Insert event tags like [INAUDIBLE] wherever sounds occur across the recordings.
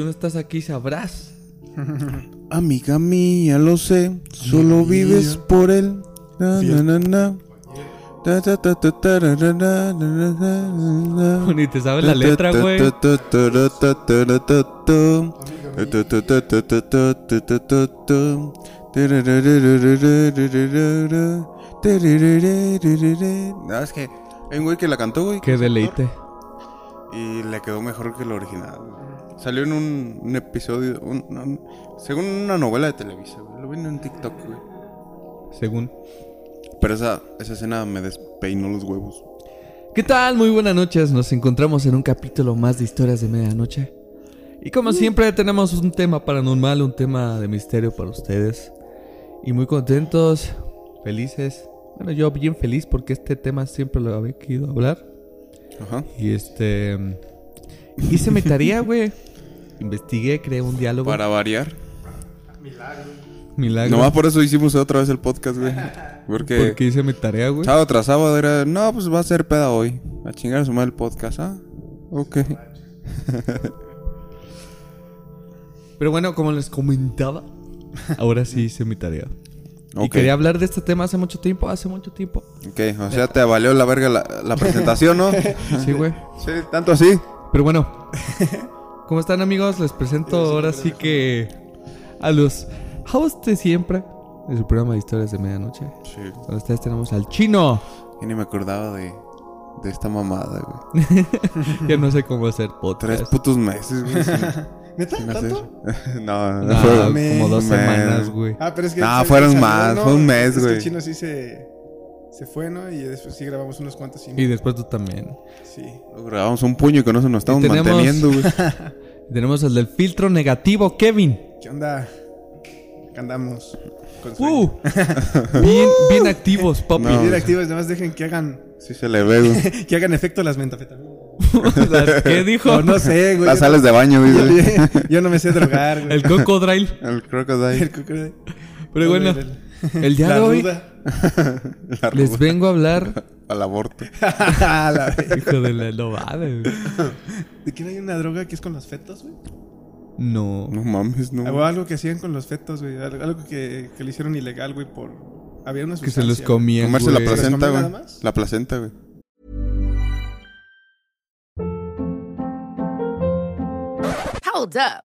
Si tú no estás aquí, sabrás. Amiga mía, lo sé, solo vives por él. Na, na, na, na. Ta, ta, ta, ta, ta, ra, ra, ra, ra, ra, ra, ra. Ni te sabes la letra, güey. No, es que hay un güey que la cantó, güey. Qué deleite. Y le quedó mejor que el original. Salió en un, un episodio, un- un- según una novela de Televisa. Lo vi en TikTok, güey. Según. Pero esa, esa escena me despeinó los huevos. ¿Qué tal? Muy buenas noches. Nos encontramos en un capítulo más de historias de medianoche. Y como siempre tenemos un tema paranormal, un tema de misterio para ustedes. Y muy contentos, felices. Bueno, yo bien feliz porque este tema siempre lo había querido hablar. Ajá. Y este... Hice mi tarea, güey. Investigué, creé un diálogo. Para variar. Milagro. Nomás por eso hicimos otra vez el podcast, güey. Porque Porque hice mi tarea, güey. sábado tras sábado era, no, pues va a ser peda hoy. A chingar a su madre el podcast, ¿ah? Ok. [LAUGHS] Pero bueno, como les comentaba, ahora sí hice mi tarea. Y Ok. quería hablar de este tema hace mucho tiempo, hace mucho tiempo. Ok, o sea, te valió la verga la, la presentación, ¿no? [LAUGHS] Sí, güey. sí, tanto así. Pero bueno, [LAUGHS] ¿cómo están amigos? Les presento ahora sí que a los hosts de siempre de su programa de historias de medianoche. Sí. Con ustedes tenemos al chino. Y ni me acordaba de, de esta mamada, güey. [LAUGHS] ya no sé cómo hacer Tres podcast. putos meses, güey. sin- [LAUGHS] ¿Neta? sin hacer- ¿Tanto? [LAUGHS] no, no, No, fue- mames. como dos Man. semanas, güey. Ah, pero es que. No, se- fueron más, ¿no? fue un mes, Es que güey. el chino sí se. Se fue, ¿no? Y después sí grabamos unos cuantos. Y, Y después tú también. Sí. Grabamos un puño y con eso nos estamos tenemos- manteniendo, güey. [LAUGHS] Tenemos el del filtro negativo, Kevin. ¿Qué onda? Acá andamos. Con sueño. Uh, [LAUGHS] bien, bien activos, papi. No. Bien activos, nada más dejen que hagan. Sí se le ve, güey. [LAUGHS] Que hagan efecto las metafetaminas. ¿Las ¿Qué dijo? No, no sé, güey. Las sales de baño, güey. yo, yo no me sé drogar, güey. El cocodrilo. El crocodile. El crocodile. Pero bueno, [LAUGHS] El- día la de hoy. [LAUGHS] La les vengo a hablar. [LAUGHS] Al aborto. La. Hijo de la novada, güey. ¿De no hay una droga que es con los fetos, güey? No. No mames, no. O algo que hacían con los fetos, güey. Algo que, que le hicieron ilegal, güey, por... Había una Que se los comían. Comerse la güey. placenta, ¿Los güey. comió nada más? La placenta, güey. Hold up.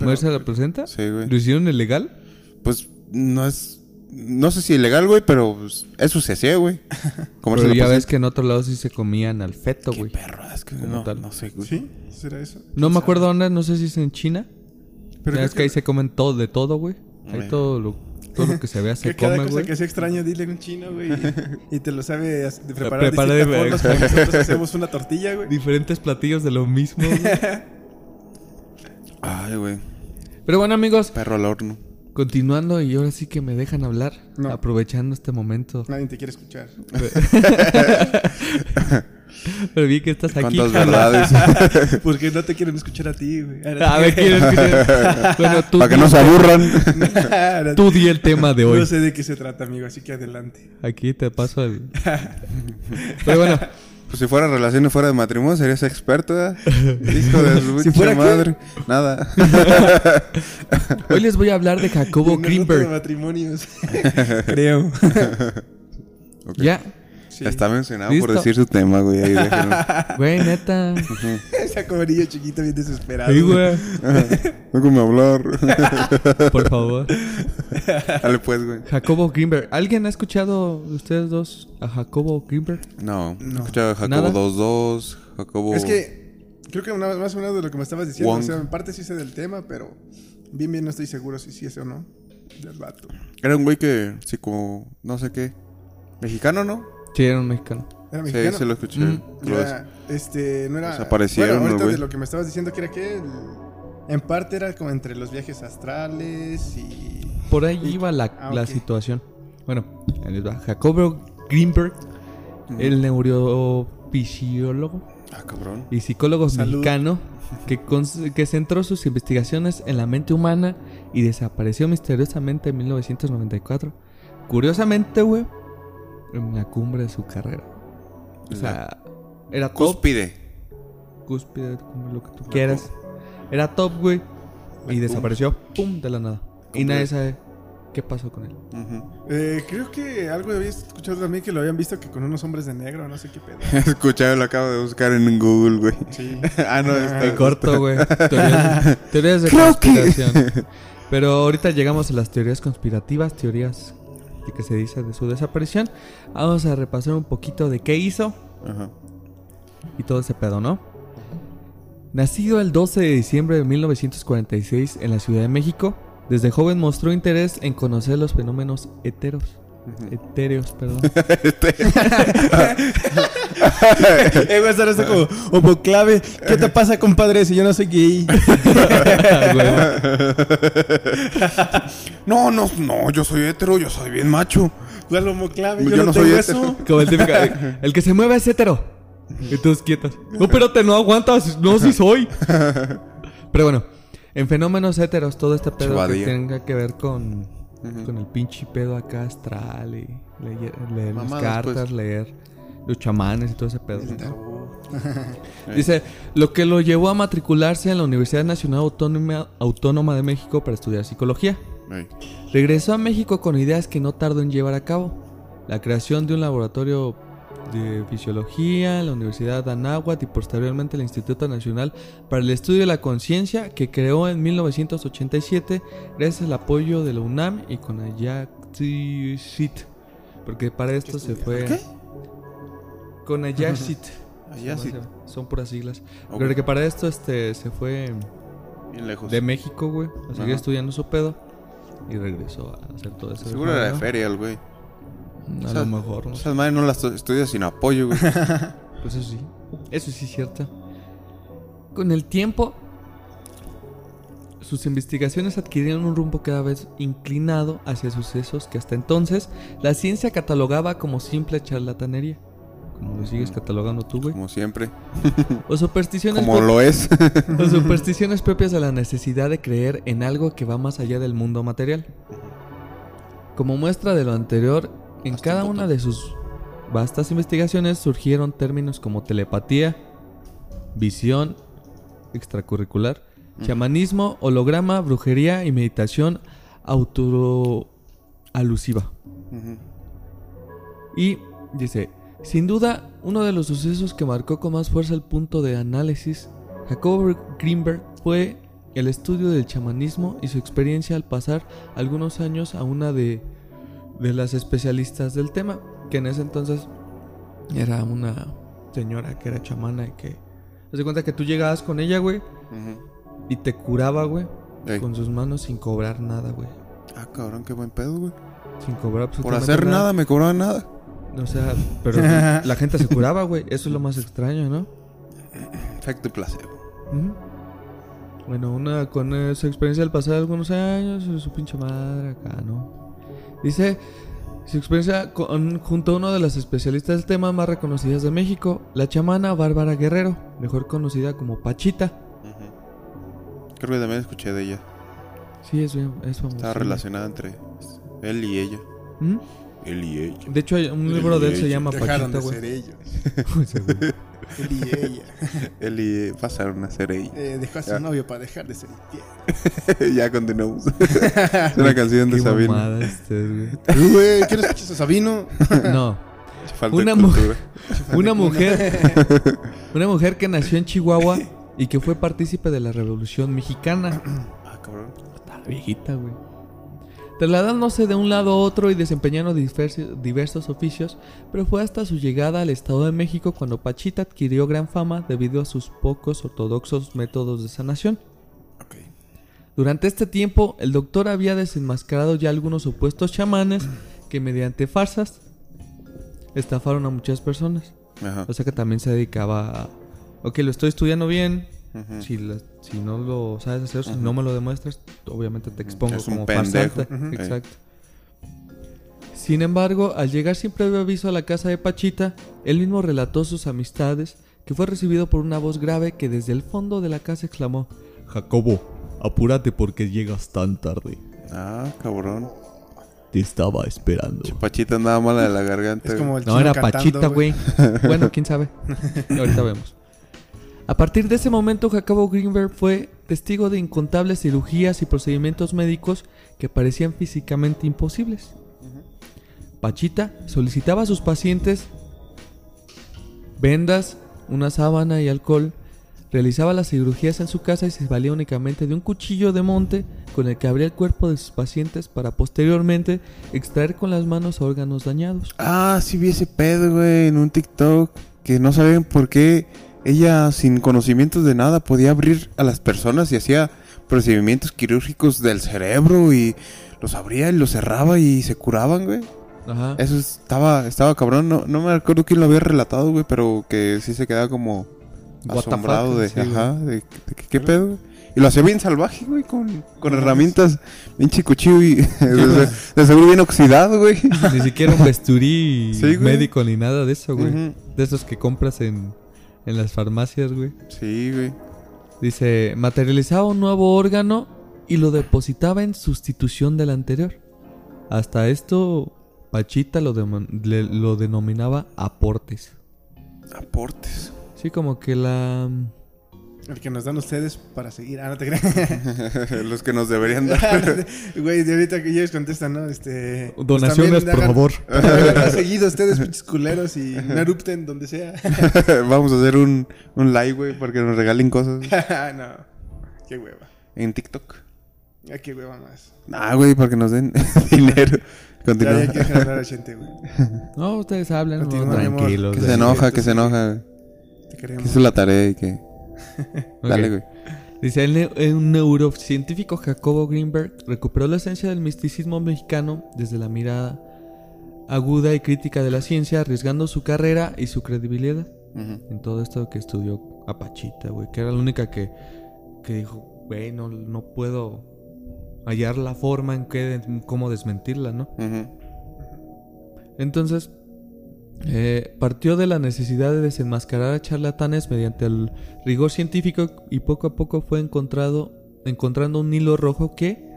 ¿Comerse la placenta? Sí, güey. ¿Lo hicieron ilegal? Pues no es. No sé si ilegal, güey, pero pues, eso se hacía, güey. [LAUGHS] Comerse Pero la ya ves que en otro lado sí se comían al feto, Qué güey. perro, es que no, tal. no sé, güey. ¿Sí? ¿Será eso? No me acuerdo dónde, no sé si es en China. Pero ya ves que ahí se comen todo, de todo, güey. Ahí todo lo, todo lo que se vea [LAUGHS] se Que cada come, cosa güey. que sea extraño, dile a un chino, güey. Y, y te lo sabe de preparar Prepara de de distintas formas. Nosotros hacemos una tortilla, güey. Diferentes platillos de lo mismo, güey. [LAUGHS] Ay, güey. Pero bueno, amigos, Perro al horno. continuando y ahora sí que me dejan hablar. No. Aprovechando este momento. Nadie te quiere escuchar. [LAUGHS] Pero vi que estás aquí. ¿Cuántas verdades? [LAUGHS] Porque no te quieren escuchar a ti, güey. A ver, ¿quieres [LAUGHS] escuchar? Bueno, tú, Para que no se aburran. Tú di el tema de hoy. No sé de qué se trata, amigo, así que adelante. Aquí te paso el... Pero bueno, Pues si fuera relaciones fuera de matrimonio, serías experto, ¿eh? [LAUGHS] Hijo de su madre. Nada. hoy les voy a hablar de Jacobo ruta de Greenberg. matrimonios. [LAUGHS] Creo. [LAUGHS] Ya, Sí. Está mencionado por decir su tema, güey. Ahí déjenlo. [LAUGHS] güey, neta. Esa comerillo chiquito bien desesperado. Sí, güey. Déjame hablar. [LAUGHS] Por favor. Dale pues, güey. Jacobo Greenberg. ¿Alguien ha escuchado de ustedes dos a Jacobo Greenberg? No, No. no. escuchaba Jacobo ¿Nada? 2-2, Jacobo... Es que creo que una- más o menos de lo que me estabas diciendo. Wong. O sea, en parte sí sé del tema, pero bien, bien no estoy seguro si sí es o no. Del vato. Era un güey que, sí, como, no sé qué. Mexicano, ¿no? Sí, era un mexicano. Era Sí, mexicano. se lo escuché. Mm. Era, este, no era. Desaparecieron, Bueno, ahorita güey. de lo que me estabas diciendo que era que el, En parte era como entre los viajes astrales y. Por ahí Y- iba la, ah, la ok. situación. Bueno, ahí les va. Jacobo Greenberg, el neurofisiólogo Ah, cabrón. y psicólogo Salud. mexicano [LAUGHS] que, que centró sus investigaciones en la mente humana y desapareció misteriosamente en 1994. Curiosamente, güey, en la cumbre de su carrera. O sea, era top, Cúspide. cúspide, como lo que tú quieras. Era top, güey, y desapareció, pum, de la nada. Y nadie sabe qué pasó con él. Eh, creo que algo había escuchado también que lo habían visto que con unos hombres de negro, no sé qué pedo. [LAUGHS] Escuchado, lo acabo de buscar en Google, güey. Sí. [LAUGHS] ah, no, está En corto, güey. Teorías, [LAUGHS] teorías de Creo que- conspiración. Pero ahorita llegamos a las teorías conspirativas, teorías de que se dice de su desaparición. Vamos a repasar un poquito de qué hizo Ajá. y todo ese pedo, ¿no? Nacido el 12 de diciembre de 1946 en la Ciudad de México, desde joven mostró interés en conocer los fenómenos heteros. Etéreos, perdón. eh, güey, estar como homoclave. ¿Qué te pasa, compadre, si yo no soy gay? [LAUGHS] No, no, no, yo soy hetero, yo soy bien macho. ¿Cuál homoclave? Yo Yo, no no soy tengo eso. Como el típico, el que se mueve es hetero. Y todos quietos. No, espérate, no aguantas. No, sí soy. [LAUGHS] Pero bueno, en fenómenos heteros, todo este pedo que Chavadía. tenga que ver con, Con el pinche pedo acá astral y leer, leer las Mamadas, cartas, pues. leer los chamanes y todo ese pedo. ¿no? Dice, lo que lo llevó a matricularse en la Universidad Nacional Autónoma, Autónoma de México para estudiar psicología. Regresó a México con ideas que no tardó en llevar a cabo. La creación de un laboratorio de fisiología la Universidad de Anáhuac y posteriormente el Instituto Nacional para el Estudio de la Conciencia que creó en 1987 gracias al apoyo de la UNAM y con Ayacit. Porque para esto se fue... ¿Qué? Con Ayacit. Ayacit. Son puras siglas. Pero que para esto este se fue Bien lejos. de México, güey. A seguir Ajá. estudiando su pedo. Y regresó a hacer todo eso. Seguro era de feria el güey. A O sea, lo mejor, ¿no? Esas madres no las estudias sin apoyo, güey. [LAUGHS] Pues eso sí. Eso sí es cierto. Con el tiempo, sus investigaciones adquirieron un rumbo cada vez inclinado hacia sucesos que hasta entonces la ciencia catalogaba como simple charlatanería. Como lo sigues catalogando tú, güey. Como siempre. [LAUGHS] O supersticiones, Como lo es. [LAUGHS] o supersticiones propias de la necesidad de creer en algo que va más allá del mundo material. Como muestra de lo anterior, en cada un una de sus vastas investigaciones surgieron términos como telepatía, visión extracurricular, chamanismo, holograma, brujería y meditación autoalusiva. Y dice, sin duda, uno de los sucesos que marcó con más fuerza el punto de análisis, Jacob Greenberg fue el estudio del chamanismo y su experiencia al pasar algunos años a una de, de las especialistas del tema, que en ese entonces era una señora que era chamana y que... Haz de cuenta que tú llegabas con ella, güey, y te curaba, güey, Ey. con sus manos sin cobrar nada, güey. Ah, cabrón, qué buen pedo, güey. Sin cobrar Por hacer nada me cobraban nada. O sea, pero [LAUGHS] la gente se curaba, güey. Eso es lo más extraño, ¿no? Efecto placebo. Ujú. Bueno, una con esa experiencia del pasar algunos años, su pinche madre acá, ¿no? Dice su experiencia con- junto a uno de los especialistas del tema más reconocidas de México, la chamana Bárbara Guerrero, mejor conocida como Pachita. Creo que también escuché de ella. Sí, es, bien- es famosa. Estaba relacionada entre él y ella. ¿Mm? Él y ella. De hecho, hay un libro de él se llama Dejaron Pachita, güey. [LAUGHS] Él y ella. [LAUGHS] Él y pasaron a ser ella. Eh, dejó a su Ya. novio para dejar de ser [LAUGHS] ya continuamos. es una canción de Qué Sabino. este, güey. Tú, güey, ¿quieres escuchar a Sabino? [LAUGHS] No, Falta Una cultura. Una mujer, una mujer que nació en Chihuahua y que fue partícipe de la Revolución Mexicana. Ah, cabrón. Está viejita, güey. Trasladándose de un lado a otro y desempeñando diversos oficios, pero fue hasta su llegada al Estado de México cuando Pachita adquirió gran fama debido a sus pocos ortodoxos métodos de sanación. Durante este tiempo, el doctor había desenmascarado ya algunos supuestos chamanes que mediante farsas estafaron a muchas personas. Ajá. O sea que también se dedicaba a... Ok, lo estoy estudiando bien, Si, la- si no lo sabes hacer, si no me lo demuestras, obviamente te expongo Es como pendejo. farsante. Exacto. Sin embargo, al llegar sin previo aviso a la casa de Pachita, él mismo relató sus amistades, que fue recibido por una voz grave que desde el fondo de la casa exclamó: Jacobo, apúrate porque llegas tan tarde. Ah, cabrón. Te estaba esperando. Pachita andaba mala de la garganta. Es como el No, era cantando, Pachita, güey. bueno, quién sabe. [LAUGHS] Ahorita vemos. A partir de ese momento, Jacobo Greenberg fue testigo de incontables cirugías y procedimientos médicos que parecían físicamente imposibles. Pachita solicitaba a sus pacientes vendas, una sábana y alcohol. Realizaba las cirugías en su casa y se valía únicamente de un cuchillo de monte con el que abría el cuerpo de sus pacientes para posteriormente extraer con las manos órganos dañados. Ah, sí vi ese pedo, güey, en un TikTok. Que no saben por qué ella, sin conocimientos de nada, podía abrir a las personas y hacía procedimientos quirúrgicos del cerebro y los abría y los cerraba y se curaban, güey. Ajá. Eso estaba, estaba cabrón. No, no me acuerdo quién lo había relatado, güey, pero que sí se quedaba como What asombrado fuck, de, sí, ajá, de, de qué pedo, güey. Y lo hacía bien salvaje, güey, con, con herramientas, bien chicuchillo y [LAUGHS] de, de seguro bien oxidado, güey. Ni siquiera un Sí, güey. médico ni nada de eso, güey. De esos que compras en, en las farmacias, güey. Sí, güey. Dice, materializaba un nuevo órgano y lo depositaba en sustitución del anterior. Hasta esto, Pachita lo, le- lo denominaba aportes. Aportes. Sí, como que la... El que nos dan ustedes para seguir. Ah, no te creas. [LAUGHS] Los que nos deberían [LAUGHS] dar. Güey, de ahorita que ellos contestan, ¿no? Este. pues Donaciones, por hagan- favor. [LAUGHS] hagan seguido ustedes, pinches culeros, y no erupten donde sea. Vamos a hacer un, un live, güey, para que nos regalen cosas no. Qué hueva. en TikTok. Ah, qué hueva más. Ah, güey, para que nos den dinero. Ya Continúa. hay que dejar hablar a gente, güey. No, ustedes hablan, no, tranquilos. Que se enoja, que se enoja. Te Que queremos. hizo la tarea y que... Dale, güey. Dice, el, ne- neurocientífico Jacobo Greenberg recuperó la esencia del misticismo mexicano desde la mirada aguda y crítica de la ciencia, arriesgando su carrera y su credibilidad Ujú. en todo esto que estudió Apachita, güey, que era la única que, que dijo, güey, no, no puedo hallar la forma en que, en cómo desmentirla, ¿no? Entonces, eh, partió de la necesidad de desenmascarar a charlatanes mediante el rigor científico y poco a poco fue encontrado, encontrando un hilo rojo que,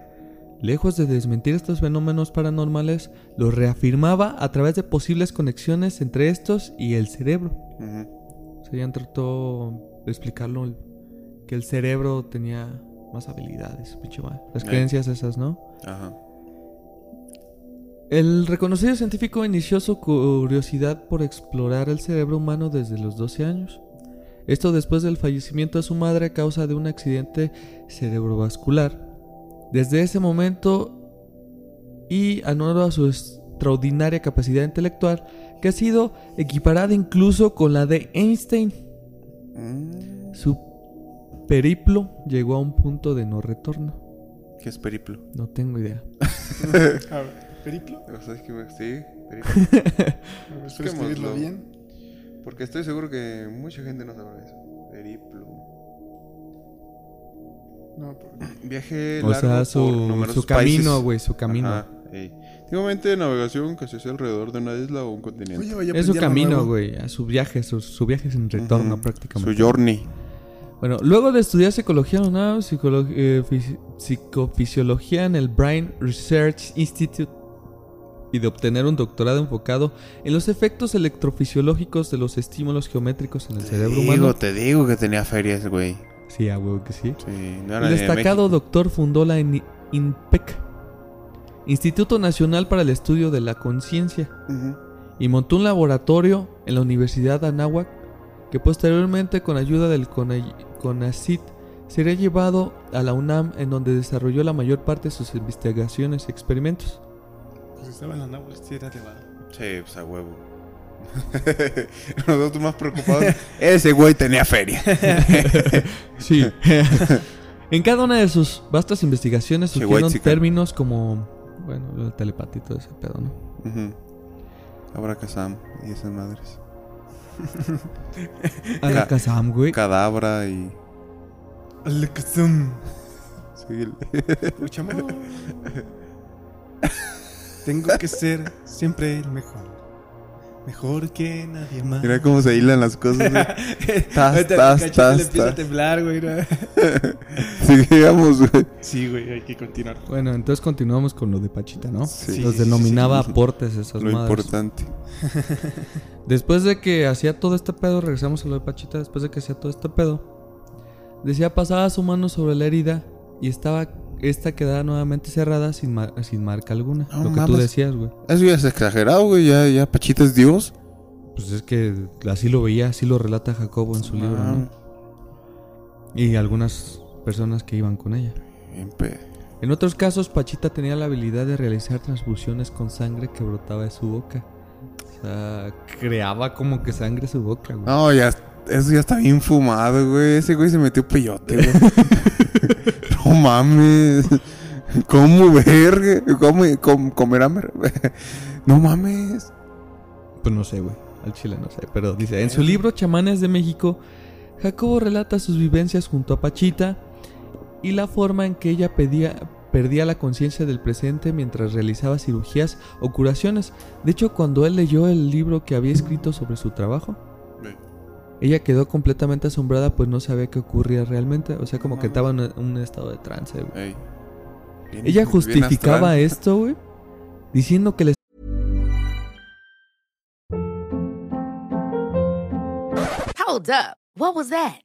lejos de desmentir estos fenómenos paranormales, los reafirmaba a través de posibles conexiones entre estos y el cerebro. O ya trató de explicarlo, que el cerebro tenía más habilidades, pinche. Las Eh. creencias esas, ¿no? Ajá. El reconocido científico inició su curiosidad por explorar el cerebro humano desde los 12 años. Esto después del fallecimiento de su madre a causa de un accidente cerebrovascular. Desde ese momento y a su extraordinaria capacidad intelectual, que ha sido equiparada incluso con la de Einstein, Mm, su periplo llegó a un punto de no retorno. ¿Qué es periplo? No tengo idea. [LAUGHS] [LAUGHS] A ver, ¿Periplo? O sea, es que me- Sí, [LAUGHS] ver, espero escribirlo bien. Porque estoy seguro que mucha gente no sabrá eso. Periplo. No, por- [CLEARS THROAT] Viaje O largo sea, por su, numerosos su camino, países. güey, su camino. Ajá, ey. Antiguamente navegación que se hacía alrededor de una isla o un continente. Oye, oye, Es su algo camino, güey, a su viaje, su, su viaje sin retorno Ujú. prácticamente. Su journey. Bueno, luego de estudiar psicología UNAM, psicolo- eh, fisi- psicofisiología en el Brain Research Institute y de obtener un doctorado enfocado en los efectos electrofisiológicos de los estímulos geométricos en el cerebro digo, humano. te digo que tenía ferias, güey. Sí, a huevo que sí. Sí, no era El de destacado doctor fundó la IN- INPEC, Instituto Nacional para el Estudio de la Conciencia, y montó un laboratorio en la Universidad de Anáhuac que posteriormente con ayuda del CONA- CONACYT sería llevado a la UNAM en donde desarrolló la mayor parte de sus investigaciones y experimentos. Pues estaba en la náhuatl, sí era elevado. Sí, pues a huevo. [LAUGHS] Nosotros más preocupados. [LAUGHS] Ese güey tenía feria. [LAUGHS] Sí. en cada una de sus vastas investigaciones surgieron whitezican. términos como, bueno, el telepatía y todo ese pedo, ¿no? Ujú. Abracazam y esas madres. Alakazam, güey. Cadabra y. Alakazam. Sí, el-. Tengo que ser siempre el mejor. Mejor que nadie más. Mira cómo se hilan las cosas. güey. [LAUGHS] Tas, tas, tas, le empieza a temblar, güey. ¿no? [LAUGHS] Sigamos, güey. Sí, güey, hay que continuar. Bueno, entonces continuamos con lo de Pachita, ¿no? Sí. Los Sí, denominaba sí. aportes esas Lo madres. importante. [LAUGHS] Después de que hacía todo este pedo, regresamos a lo de Pachita, después de que hacía todo este pedo, decía pasaba su mano sobre la herida y estaba esta quedaba nuevamente cerrada sin, mar- sin marca alguna. No lo que tú decías, güey. Eso ya es exagerado, güey. Ya, ya Pachita es Dios. Pues es que así lo veía, así lo relata Jacobo en su libro, ¿no? Y algunas personas que iban con ella. bien En otros casos, Pachita tenía la habilidad de realizar transfusiones con sangre que brotaba de su boca. O sea, creaba como que sangre su boca, güey. No, ya. Eso ya está bien fumado, güey. Ese güey se metió peyote, güey. [LAUGHS] no mames. ¿Cómo verga? ¿Cómo, cómo comerá? mer- [LAUGHS] no mames. Pues no sé, güey. Al chile no sé. Pero dice, en su libro Chamanes de México, Jacobo relata sus vivencias junto a Pachita y la forma en que ella pedía, perdía la conciencia del presente mientras realizaba cirugías o curaciones. De hecho, cuando él leyó el libro que había escrito sobre su trabajo, ella quedó completamente asombrada pues no sabía qué ocurría realmente. O sea, como que estaba en un estado de trance, güey. Ella justificaba esto, güey, diciendo que le Hold up. What was that?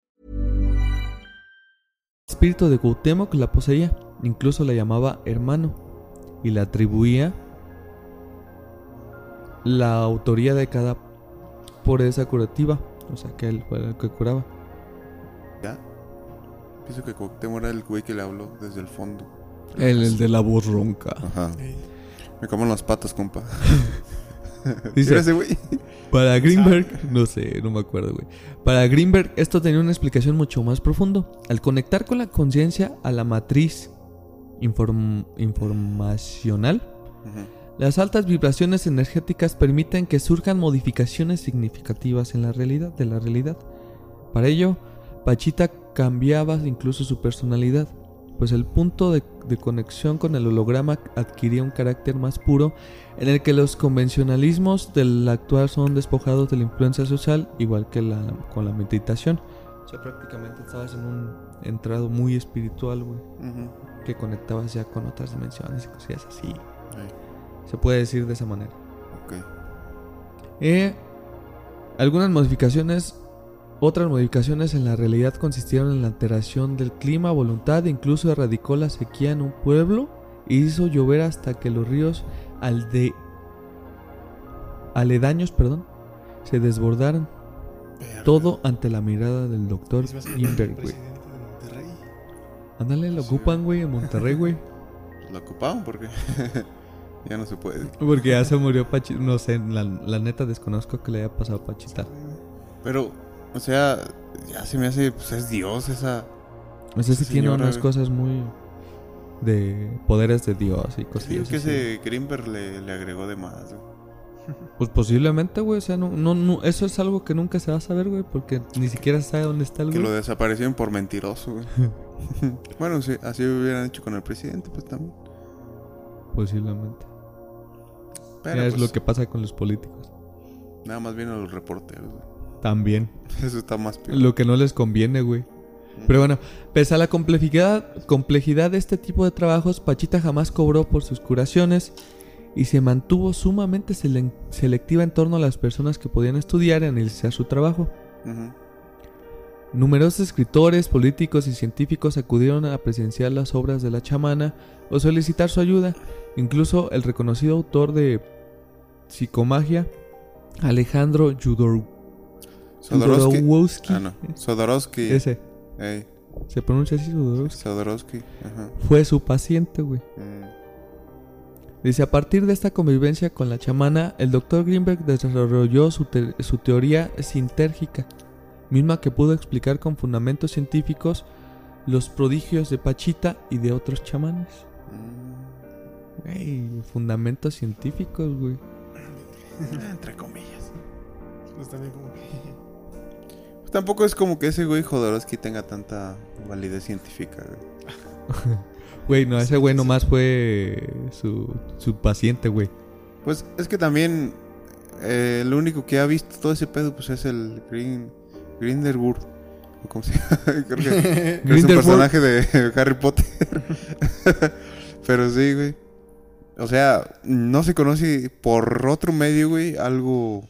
Espíritu de Cuauhtémoc la poseía, incluso la llamaba hermano y le atribuía la autoría de cada pureza curativa, o sea que él fue el que curaba. ¿Ya? Pienso que Cuauhtémoc era el güey que le habló desde el fondo. El, el de la voz ronca. Ajá. Me comen las patas, compa. [LAUGHS] Dice, ¿Era ese güey? Para Greenberg, no sé, no me acuerdo, güey. Para Greenberg esto tenía una explicación mucho más profundo. Al conectar con la conciencia a la matriz inform- informacional. Las altas vibraciones energéticas permiten que surjan modificaciones significativas en la realidad de la realidad. Para ello, Pachita cambiaba incluso su personalidad, pues el punto de, de conexión con el holograma adquiría un carácter más puro en el que los convencionalismos del actual son despojados de la influencia social, igual que la, con la meditación. O sea, prácticamente estabas en un entrado muy espiritual, güey, que conectabas ya con otras dimensiones y cosillas así. Se puede decir de esa manera. ok. Eh, algunas modificaciones, otras modificaciones en la realidad consistieron en la alteración del clima voluntad, incluso erradicó la sequía en un pueblo e hizo llover hasta que los ríos alde, aledaños, perdón, se desbordaron. Todo ante la mirada del doctor Gimberg, güey. de. Ándale, lo ocupan, güey, en Monterrey, güey. Lo ocupaban porque [LAUGHS] ya no se puede. Porque ya se murió Pachita. No sé, la, la neta desconozco que le haya pasado a Pachita. Pero, o sea, ya se me hace, pues es Dios esa. O sea, sí tiene unas cosas muy de poderes de Dios y Sí, cosillas. que ese Greenberg le, le agregó de más. güey. Pues posiblemente, güey. O sea, no, no, no, eso es algo que nunca se va a saber, güey. Porque ni siquiera sabe dónde está el Que güey. lo desaparecieron por mentiroso, güey. [LAUGHS] bueno, sí, así hubieran hecho con el presidente, pues también. Posiblemente. Pero es pues, lo que pasa con los políticos. Nada más vienen los reporteros, güey. También. [LAUGHS] Eso está más peor. Lo que no les conviene, güey. Pero bueno, pese a la complejidad, complejidad de este tipo de trabajos, Pachita jamás cobró por sus curaciones y se mantuvo sumamente sele- selectiva en torno a las personas que podían estudiar y analizar su trabajo. Numerosos escritores, políticos y científicos acudieron a presenciar las obras de la chamana o solicitar su ayuda. Incluso el reconocido autor de Psicomagia, Alejandro Judor- Jodorowsky. Jodorowsky, Ah, no. Jodorowsky. ese, Ey, se pronuncia así Jodorowsky, Jodorowsky. Ajá. fue su paciente, güey. Mm. Dice, a partir de esta convivencia con la chamana, el doctor Greenberg desarrolló su, te- su teoría sintérgica, misma que pudo explicar con fundamentos científicos los prodigios de Pachita y de otros chamanes. Mm. Güey, fundamentos científicos, güey. [LAUGHS] Entre comillas. Pues como que... [LAUGHS] Tampoco es como que ese güey Jodorowsky tenga tanta validez científica, güey. [LAUGHS] Güey, no, ese güey nomás fue su, su paciente, güey. Pues es que también eh, el único que ha visto todo ese pedo pues es el Green Grindelwald. ¿O ¿Cómo se llama? [LAUGHS] Creo que, es un [LAUGHS] personaje de Harry Potter. Pero sí, güey. O sea, no se conoce por otro medio, güey, algo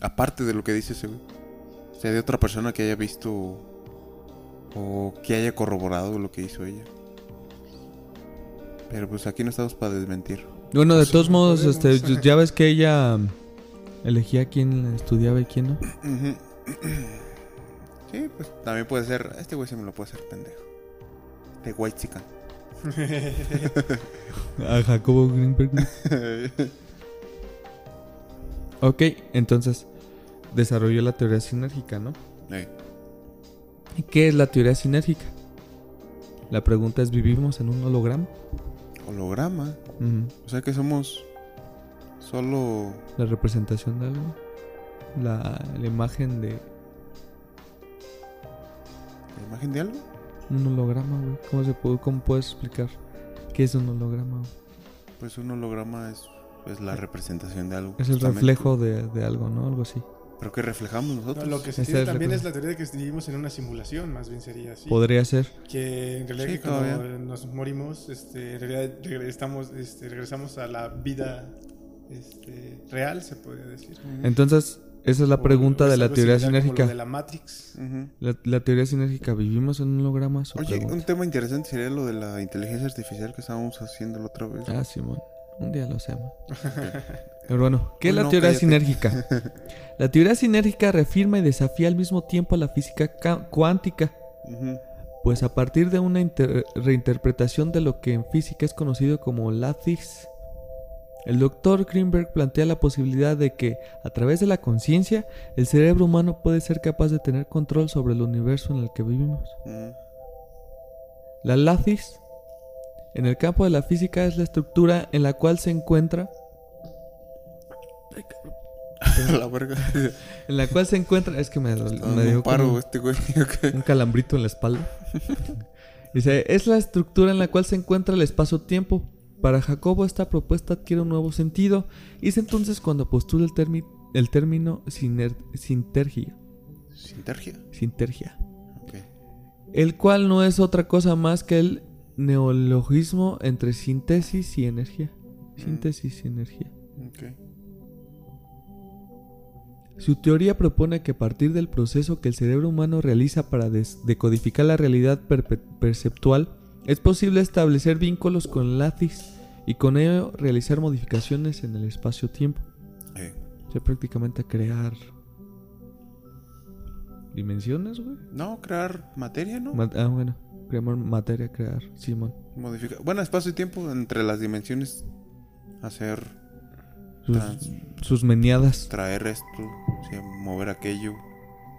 aparte de lo que dice ese güey. O sea, de otra persona que haya visto o que haya corroborado lo que hizo ella. Pero pues aquí no estamos para desmentir. Bueno, de Pues, todos modos, este, ya ves que ella elegía quién estudiaba y quién no. [CLEARS THROAT] Sí, pues también puede ser. Este güey se me lo puede hacer pendejo. De White Chicken. [LAUGHS] A Jacobo Greenberg. [LAUGHS] Ok, entonces desarrolló la teoría sinérgica, ¿no? ¿Y qué es la teoría sinérgica? La pregunta es, ¿vivimos en un holograma? Holograma. O sea que somos solo. La representación de algo. La, la imagen de ¿La imagen de algo? un holograma, güey. ¿Cómo, se puede, ¿Cómo puedes explicar qué es un holograma? güey? Pues un holograma es, es la representación de algo. Es el reflejo de, de algo, ¿no? Algo así. Pero que reflejamos No, nosotros. lo que se tiene también es la teoría de que vivimos en una simulación, más bien sería así. Podría ser. Que en realidad Sí, que cuando todavía. nos morimos, este, en realidad regresamos, este, regresamos a la vida este, real, se podría decir. Entonces, esa es la O- pregunta o de la teoría similar como lo sinérgica. de la Matrix. Ujú. La, la teoría sinérgica, ¿vivimos en un holograma? Oye, pregunta. un tema interesante sería lo de la inteligencia artificial que estábamos haciendo la otra vez. Ah, Simón. Un día lo hacemos. [LAUGHS] Bueno, ¿qué es la no, teoría cállate. sinérgica? [LAUGHS] La teoría sinérgica reafirma y desafía al mismo tiempo a la física ca- cuántica, pues a partir de una inter- reinterpretación de lo que en física es conocido como lattice, el doctor Greenberg plantea la posibilidad de que, a través de la conciencia, el cerebro humano puede ser capaz de tener control sobre el universo en el que vivimos. La lattice, en el campo de la física, es la estructura en la cual se encuentra [LAUGHS] la verga. En la cual se encuentra. Es que me, dio un paro como este güey. [LAUGHS] un calambrito en la espalda. [LAUGHS] Dice: Es la estructura en la cual se encuentra el espacio-tiempo. Para Jacobo, esta propuesta adquiere un nuevo sentido. Y es entonces cuando postula el, termi- el término siner- sintergia. Sintergia. Sintergia. Ok. El cual no es otra cosa más que el neologismo entre síntesis y energía. Síntesis y energía. Ok. Su teoría propone que a partir del proceso que el cerebro humano realiza para decodificar la realidad perceptual, es posible establecer vínculos con el látiz y con ello realizar modificaciones en el espacio-tiempo. Eh, O sea, prácticamente crear dimensiones, güey. No, crear materia, ¿no? Ma- ah, bueno, crear materia, crear, Simón. Modifica. Bueno, espacio y tiempo entre las dimensiones. Hacer, Sus, Trans- sus meneadas. traer esto, mover aquello,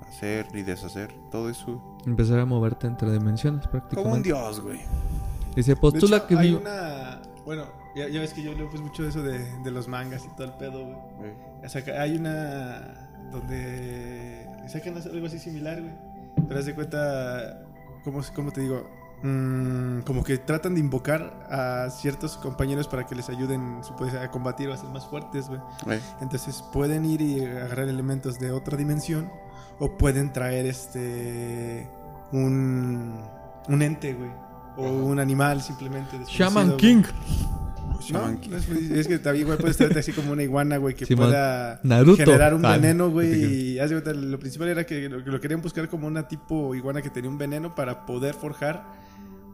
hacer y deshacer, todo eso. Empezar a moverte entre dimensiones, Como un prácticamente. dios, güey. Y se postula hecho, que hay vi- una... Bueno, ya, ya ves que yo leo pues mucho de eso de, de los mangas y todo el pedo, güey. Eh, O sea, que hay una donde sacan algo así similar, güey. Pero haz de cuenta, ¿cómo, cómo te digo? Mm, como que tratan de invocar a ciertos compañeros para que les ayuden a combatir o a ser más fuertes, güey. eh, Entonces pueden ir y agarrar elementos de otra dimensión o pueden traer este un, un ente, güey. O un animal simplemente. Shaman. King. No, Shaman King. no es, es que también igual puedes traerte así como una iguana, güey, que pueda Naruto. generar un Ah, veneno, güey. Y lo principal era que lo, que lo querían buscar como una tipo iguana que tenía un veneno para poder forjar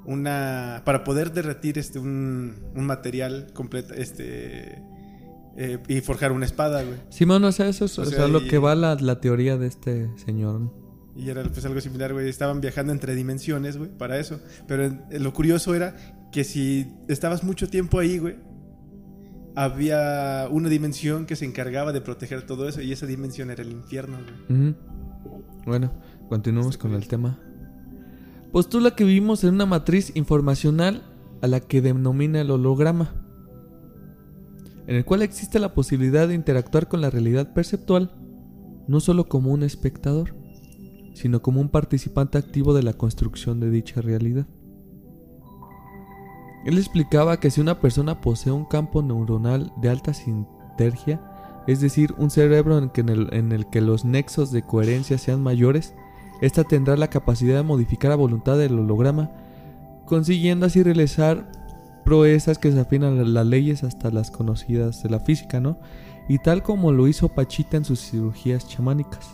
una. para poder derretir este un, un material completo, este. eh, y forjar una espada, güey. Simón, o sea, eso es O o sea, sea, lo y- que va la, la teoría de este señor. Y era pues algo similar, güey. Estaban viajando entre dimensiones, güey, para eso. Pero eh, lo curioso era que si estabas mucho tiempo ahí, güey, había una dimensión que se encargaba de proteger todo eso y esa dimensión era el infierno, güey. Bueno, continuamos con el tema. Postula que vivimos en una matriz informacional a la que denomina el holograma, en el cual existe la posibilidad de interactuar con la realidad perceptual, no solo como un espectador, sino como un participante activo de la construcción de dicha realidad. Él explicaba que si una persona posee un campo neuronal de alta sinergia, es decir, un cerebro en, el que los nexos de coherencia sean mayores, ésta tendrá la capacidad de modificar a voluntad el holograma, consiguiendo así realizar proezas que desafinan las- las leyes hasta las conocidas de la física, ¿no? Y tal como lo hizo Pachita en sus cirugías chamánicas.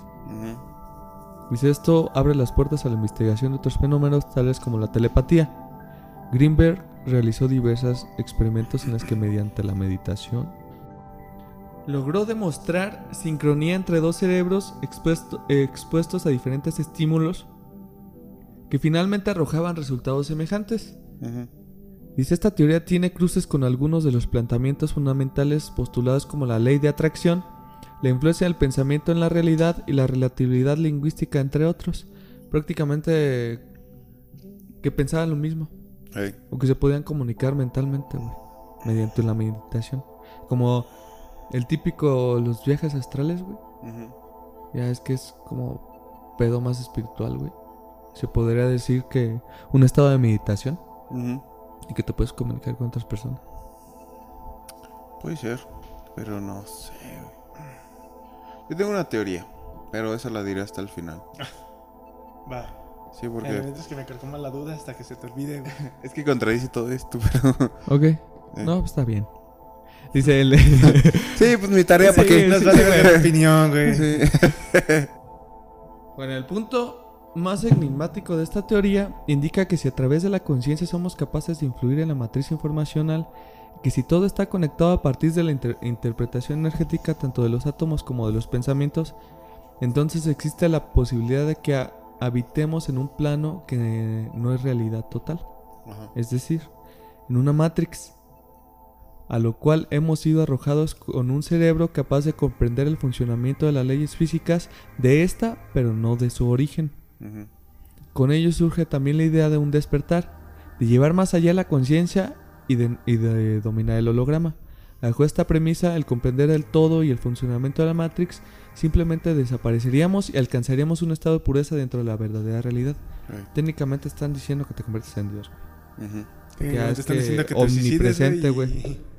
Dice esto abre las puertas a la investigación de otros fenómenos tales como la telepatía. Greenberg realizó diversos experimentos en los que mediante la meditación logró demostrar sincronía entre dos cerebros expuesto- eh, expuestos a diferentes estímulos que finalmente arrojaban resultados semejantes. Dice, esta teoría tiene cruces con algunos de los planteamientos fundamentales postulados como la ley de atracción, la influencia del pensamiento en la realidad y la relatividad lingüística, entre otros. Prácticamente que pensaban lo mismo, o que se podían comunicar mentalmente, güey, mediante la meditación. Como el típico, los viajes astrales, güey. Ya es que es como pedo más espiritual, güey. Se podría decir que un estado de meditación y que te puedes comunicar con otras personas. Puede ser, pero no sé, güey. Yo tengo una teoría, pero esa la diré hasta el final. [LAUGHS] Va. Sí, El porque momento es que me carcoma la duda hasta que se te olvide, güey. [LAUGHS] es que contradice todo esto, pero... Ok. [LAUGHS] No, pues está bien. Dice él. [LAUGHS] Sí, pues mi tarea, ¿para Sí, qué? Nos vale opinión, güey. Sí. [LAUGHS] bueno, el punto más enigmático de esta teoría indica que si a través de la conciencia somos capaces de influir en la matriz informacional, que si todo está conectado a partir de la inter- interpretación energética tanto de los átomos como de los pensamientos, entonces existe la posibilidad de que ha- habitemos en un plano que no es realidad total. Ajá. es decir, en una Matrix, a lo cual hemos sido arrojados con un cerebro capaz de comprender el funcionamiento de las leyes físicas de esta, pero no de su origen. Con ello surge también la idea de un despertar, de llevar más allá la conciencia y de, y de dominar el holograma. Bajo esta premisa, el comprender el todo y el funcionamiento de la Matrix, simplemente desapareceríamos y alcanzaríamos un estado de pureza dentro de la verdadera realidad. Técnicamente están diciendo que te conviertes en Dios. Sí, te es están que diciendo que te suicides, omnipresente, y- güey.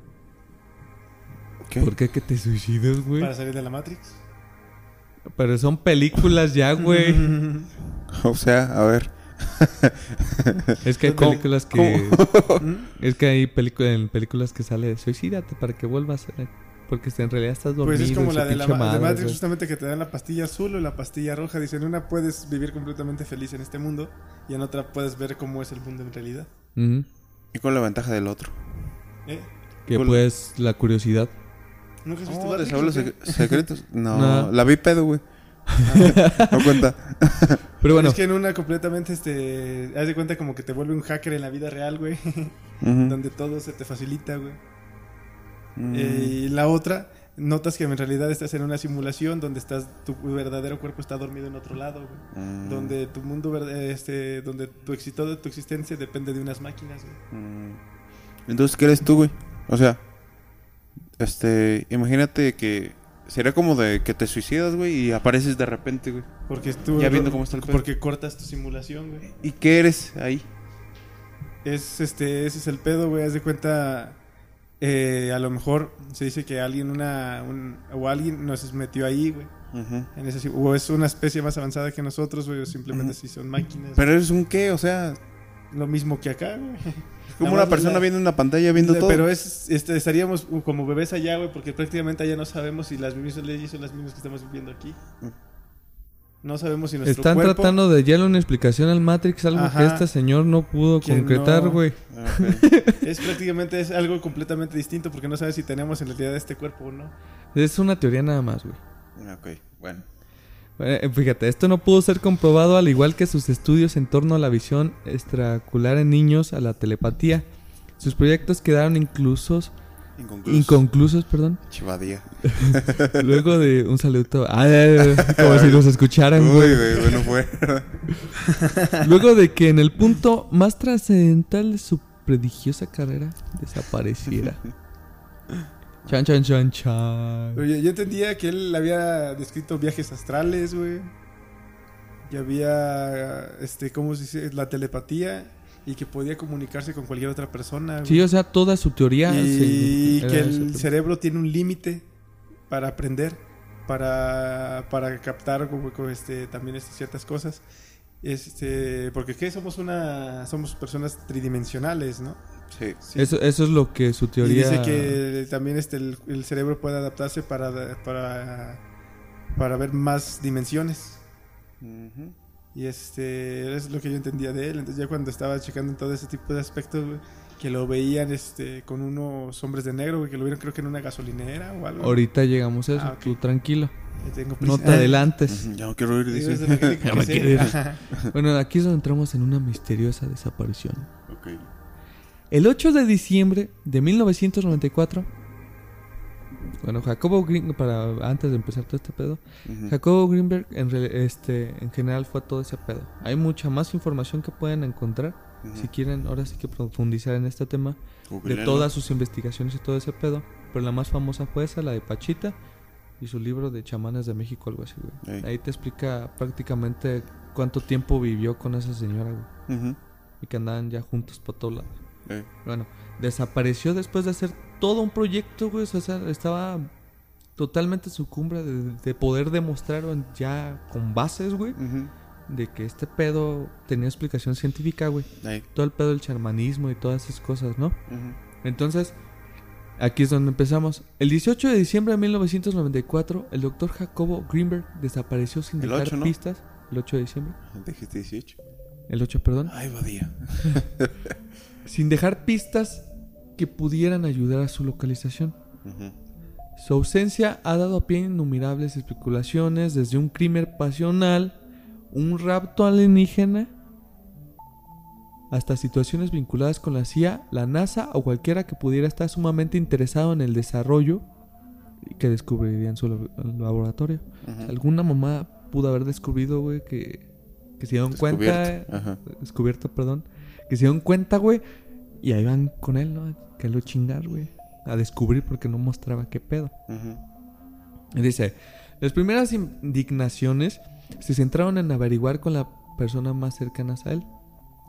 ¿Qué? ¿Por qué que te suicidas, güey? Para salir de la Matrix. Pero son películas ya, güey. [LAUGHS] O sea, a ver. [LAUGHS] es que hay películas que... [LAUGHS] es que hay películas en películas que sale suicídate para que vuelvas a... Porque en realidad estás dormido. Pues es como la de la de Matrix, justamente que te dan la pastilla azul o la pastilla roja. Dicen, una puedes vivir completamente feliz en este mundo y en otra puedes ver cómo es el mundo en realidad. ¿Y con la ventaja del otro? ¿Eh? Que pues la curiosidad. ¿Nunca has visto Oh, Matrix, ¿les hablo o qué? sec- [LAUGHS] secretos? No, No. la vi pedo, güey. [LAUGHS] no cuenta. Pero bueno, Es que en una completamente, este... Haz de cuenta como que te vuelve un hacker en la vida real, güey. Donde todo se te facilita, güey. Mm. Eh, y la otra, notas que en realidad estás en una simulación donde estás tu verdadero cuerpo está dormido en otro lado, güey. Mm. Donde tu mundo, este, donde tu éxito de tu existencia depende de unas máquinas, güey. Mm. Entonces, ¿qué eres tú, güey? O sea, este, imagínate que sería como de que te suicidas, güey, y apareces de repente, güey. Porque tú, Ya viendo cómo está el pedo. Porque cortas tu simulación, güey. ¿Y qué eres ahí? Es, este, ese es el pedo, güey. Haz de cuenta, eh, a lo mejor se dice que alguien, una, un- o alguien nos metió ahí, güey. Ujú. En ese, o es una especie más avanzada que nosotros, güey, o simplemente si son máquinas. Pero es un qué, o sea, Lo mismo que acá, güey. [LAUGHS] es como una persona la- viendo una pantalla viendo todo. Pero es, este, estaríamos como bebés allá, güey, porque prácticamente allá no sabemos si las mismas leyes son las mismas que estamos viviendo aquí. No sabemos si nuestro Están cuerpo... tratando de darle una explicación al Matrix, algo que este señor no pudo Que concretar, güey. Ah. Es prácticamente es algo completamente distinto porque no sabes si tenemos en realidad este cuerpo o no. Es una teoría nada más, güey. ok, bueno. Eh, Fíjate, esto no pudo ser comprobado al igual que sus estudios en torno a la visión extraocular en niños, a la telepatía. Sus proyectos quedaron inclusos, Inconcluso. inconclusos, perdón. Chivadía. [LAUGHS] Luego de un saludo, ah, como si los escucharan, Uy, güey, bueno fue. [LAUGHS] Luego de que en el punto más trascendental de su prodigiosa carrera desapareciera. [LAUGHS] Chan, chan, chan, chan. Pero yo, entendía que él había descrito viajes astrales, güey. Que había, este, ¿cómo se dice? La telepatía. Y que podía comunicarse con cualquier otra persona. güey. Sí, o sea, toda su teoría. y sí, que el eso. cerebro tiene un límite para aprender, para, para captar como, como, este, también este, ciertas cosas. Este, porque ¿qué? Somos una somos personas tridimensionales, ¿no? Sí. Sí. Eso, eso es lo que su Y teoría. dice que también este, el, el cerebro puede adaptarse para, para, para ver más dimensiones. Ujú. Y este es lo que yo entendía de él. Entonces ya cuando estaba checando en todo ese tipo de aspectos, que lo veían este con unos hombres de negro, que lo vieron creo que en una gasolinera o algo. Ahorita llegamos a eso, Ah, ok. tú tranquilo. Tengo No te adelantes. Ya no quiero ir, dice. [LAUGHS] Ya me quiero ir. [LAUGHS] Bueno, aquí es donde entramos en una misteriosa desaparición. Ok. El 8 de diciembre de 1994, bueno, Jacobo Green, para antes de empezar todo este pedo. Jacobo Greenberg en, re- este, en general fue todo ese pedo. Hay mucha más información que pueden encontrar si quieren ahora sí que profundizar en este tema de todas sus investigaciones y todo ese pedo. Pero la más famosa fue esa, la de Pachita y su libro de chamanes de México, algo así, güey. Ey. Ahí te explica prácticamente cuánto tiempo vivió con esa señora, güey. Y que andaban ya juntos por todos lados. Bueno, desapareció después de hacer todo un proyecto, güey. O sea, estaba totalmente en su cumbre de, de poder demostrar ya con bases, güey, de que este pedo tenía explicación científica, güey. Ey. Todo el pedo del chamanismo y todas esas cosas, ¿no? Entonces, aquí es donde empezamos. El 18 de diciembre de 1994, el doctor Jacobo Greenberg desapareció sin El dejar 8, ¿no? pistas. El 8 de diciembre. Dijiste 18. El 8, perdón. Ay, Badía. [LAUGHS] Sin dejar pistas que pudieran ayudar a su localización. Su ausencia ha dado pie a innumerables especulaciones, desde un crimen pasional, un rapto alienígena, hasta situaciones vinculadas con la CIA, la NASA o cualquiera que pudiera estar sumamente interesado en el desarrollo que descubriría en su lab- laboratorio. Alguna mamá pudo haber descubrido, güey, que, que se dieron cuenta, descubierto, perdón, que se dieron cuenta, güey, y ahí van con él, ¿no? Que lo chingar, güey, a descubrir porque no mostraba qué pedo. Y Dice, las primeras indignaciones se centraron en averiguar con la persona más cercana a él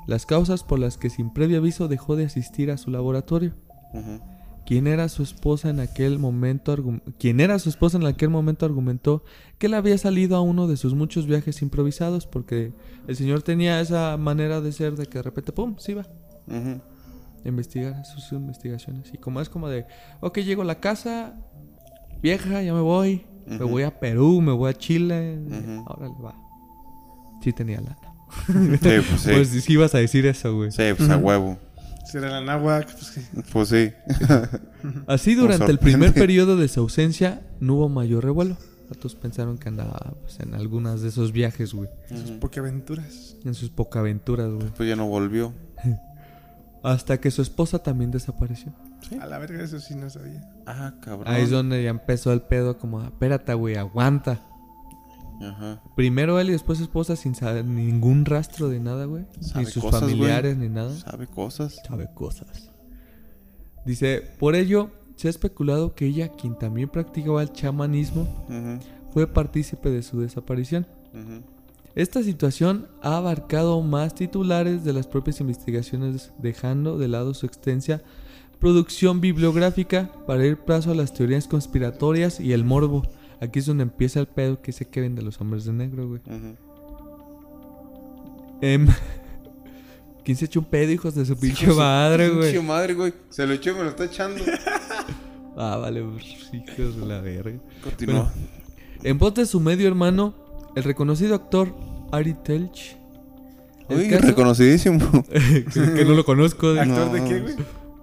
las causas por las que sin previo aviso dejó de asistir a su laboratorio. Ujú. Quien era su esposa en aquel momento quien era su esposa en aquel momento argumentó que él había salido a uno de sus muchos viajes improvisados porque el señor tenía esa manera de ser de que de repente pum, se iba a investigar sus investigaciones y como es como de, ok, llego a la casa vieja, ya me voy, me voy a Perú, me voy a Chile, Ujú. órale, va. Sí tenía lana. Sí, pues sí. [LAUGHS] Pues sí ibas a decir eso, güey. Sí, pues a huevo. Si era la náhuac, pues que- Pues sí. [LAUGHS] Así durante el primer periodo de su ausencia no hubo mayor revuelo. Todos pensaron que andaba pues, en algunas de esos viajes, güey. Ujú. porque aventuras. En sus pocaventuras, güey. Pues ya no volvió. [LAUGHS] Hasta que su esposa también desapareció. A la verga, eso sí no sabía. Ah, cabrón. Ahí es donde ya empezó el pedo como, espérate, güey, aguanta. Ajá. Primero él y después su esposa sin saber ningún rastro de nada, güey. Ni sus cosas, familiares ni nada. Sabe cosas. Sabe cosas. Dice, por ello se ha especulado que ella, quien también practicaba el chamanismo, fue partícipe de su desaparición. Esta situación ha abarcado más titulares de las propias investigaciones, dejando de lado su extensa producción bibliográfica para ir paso a las teorías conspiratorias y el morbo, Aquí es donde empieza el pedo que dice Kevin de los hombres de negro, güey. Ujú. Em, [LAUGHS] ¿Quién se echó un pedo, hijos de su [LAUGHS] pinche madre, Pinche güey? madre, güey. Se lo echó y me lo está echando. [LAUGHS] Ah, vale, pues, hijos de la verga. Continúa. Bueno, en voz de su medio hermano, el reconocido actor Ari Telch. El Uy, caso- reconocidísimo. que, que no lo conozco. ¿Actor de qué, güey?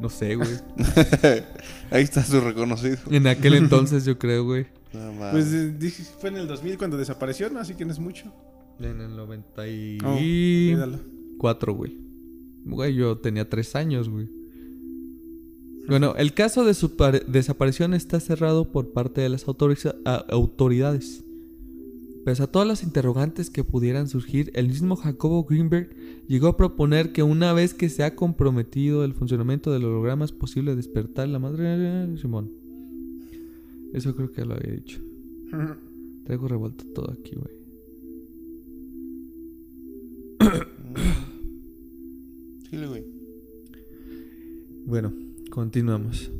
No sé, güey. [LAUGHS] Ahí está su reconocido. En aquel [LAUGHS] entonces, yo creo, güey. No. Pues eh, dije, fue en el 2000 cuando desapareció, ¿no? Así que no es mucho. En el 94, Oh, güey. Güey, yo tenía tres años, güey. Bueno, el caso de su desaparición está cerrado por parte de las autoriza- autoridades. Pese a todas las interrogantes que pudieran surgir, el mismo Jacobo Greenberg llegó a proponer que una vez que se ha comprometido el funcionamiento del holograma es posible despertar la madre Simón. Eso creo que lo había dicho. [LAUGHS] Traigo revuelto todo aquí, güey. [COUGHS] Chile, güey. Bueno, continuamos.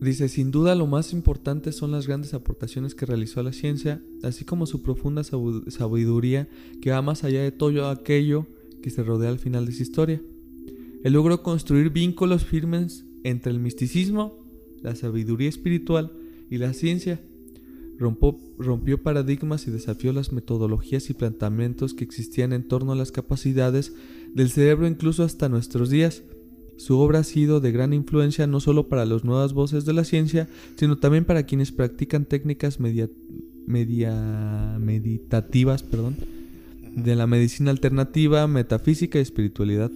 Dice, sin duda lo más importante son las grandes aportaciones que realizó a la ciencia, así como su profunda sabiduría que va más allá de todo aquello que se rodea al final de su historia. Él logró construir vínculos firmes entre el misticismo, la sabiduría espiritual y la ciencia. Rompió paradigmas y desafió las metodologías y planteamientos que existían en torno a las capacidades del cerebro incluso hasta nuestros días. Su obra ha sido de gran influencia no solo para las nuevas voces de la ciencia, sino también para quienes practican técnicas media, media- meditativas perdón, de la medicina alternativa, metafísica y espiritualidad.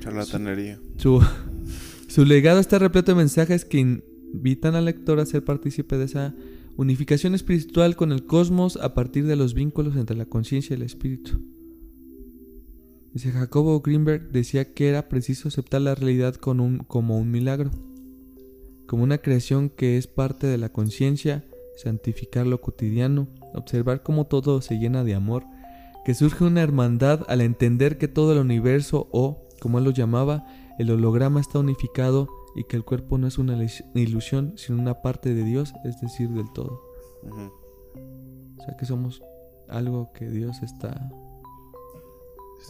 Charlatanería. Su, su legado está repleto de mensajes que invitan al lector a ser partícipe de esa unificación espiritual con el cosmos a partir de los vínculos entre la conciencia y el espíritu. Dice Jacobo Greenberg decía que era preciso aceptar la realidad con un, como un milagro, como una creación que es parte de la conciencia, santificar lo cotidiano, observar cómo todo se llena de amor, que surge una hermandad al entender que todo el universo o, como él lo llamaba, el holograma está unificado y que el cuerpo no es una ilusión, sino una parte de Dios, es decir, del todo. O sea que somos algo que Dios está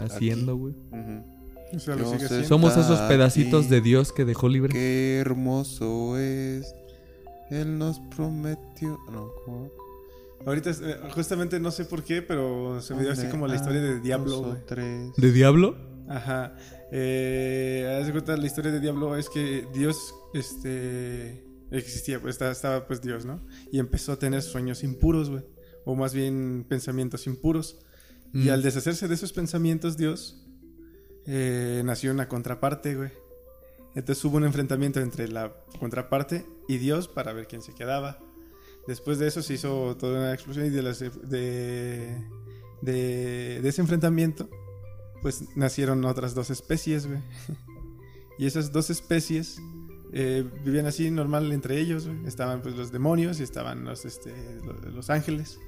haciendo, güey. Ujú. O sea, lo Dios sigue es- haciendo. Somos esos pedacitos de Dios que dejó libre. Qué hermoso es. Él nos prometió. No, ¿cómo? Ahorita, eh, justamente no sé por qué, pero se me dio así como la historia de Diablo. Nosotros. ¿De diablo? Ajá. Eh, haz de cuenta, la historia de Diablo es que Dios, este, existía, pues estaba, estaba, pues Dios, ¿no? Y empezó a tener sueños impuros, güey. O más bien pensamientos impuros. Y Mm. al deshacerse de esos pensamientos, Dios, eh, nació una contraparte, güey. Entonces hubo un enfrentamiento entre la contraparte y Dios para ver quién se quedaba. Después de eso se hizo toda una explosión y de, las- de, de, de ese enfrentamiento pues nacieron otras dos especies, güey. [LAUGHS] Y esas dos especies eh, vivían así normal entre ellos, güey. Estaban pues los demonios y estaban los, este, los, ángeles.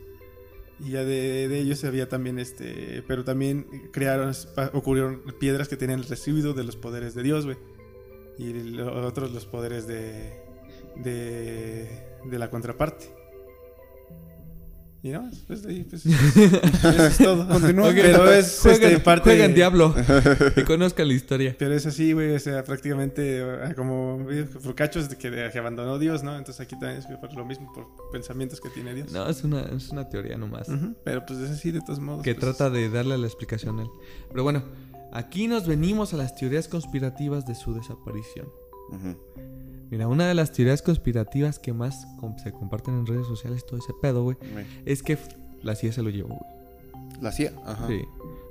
Y ya de, ellos había también este... Pero también crearon, ocurrieron piedras que tenían el residuo de los poderes de Dios, güey. Y los otros los poderes de, de, de la contraparte. Y no, pues de ahí, pues, eso es todo. [LAUGHS] Continúa. Pero es juegan, este, parte... juegan diablo. y [LAUGHS] conozcan la historia. Pero es así, güey, o sea, prácticamente eh, como eh, por cachos de que, de que abandonó Dios, ¿no? Entonces aquí también es por lo mismo, por pensamientos que tiene Dios. No, es una, es una teoría nomás. Pero pues es así de todos modos. que pues, trata de darle la explicación a él. Pero bueno, aquí nos venimos a las teorías conspirativas de su desaparición. Ujú. Mira, una de las teorías conspirativas que más se comparten en redes sociales, todo ese pedo, güey, es que la CIA se lo llevó, güey. La CIA. Ajá. Sí.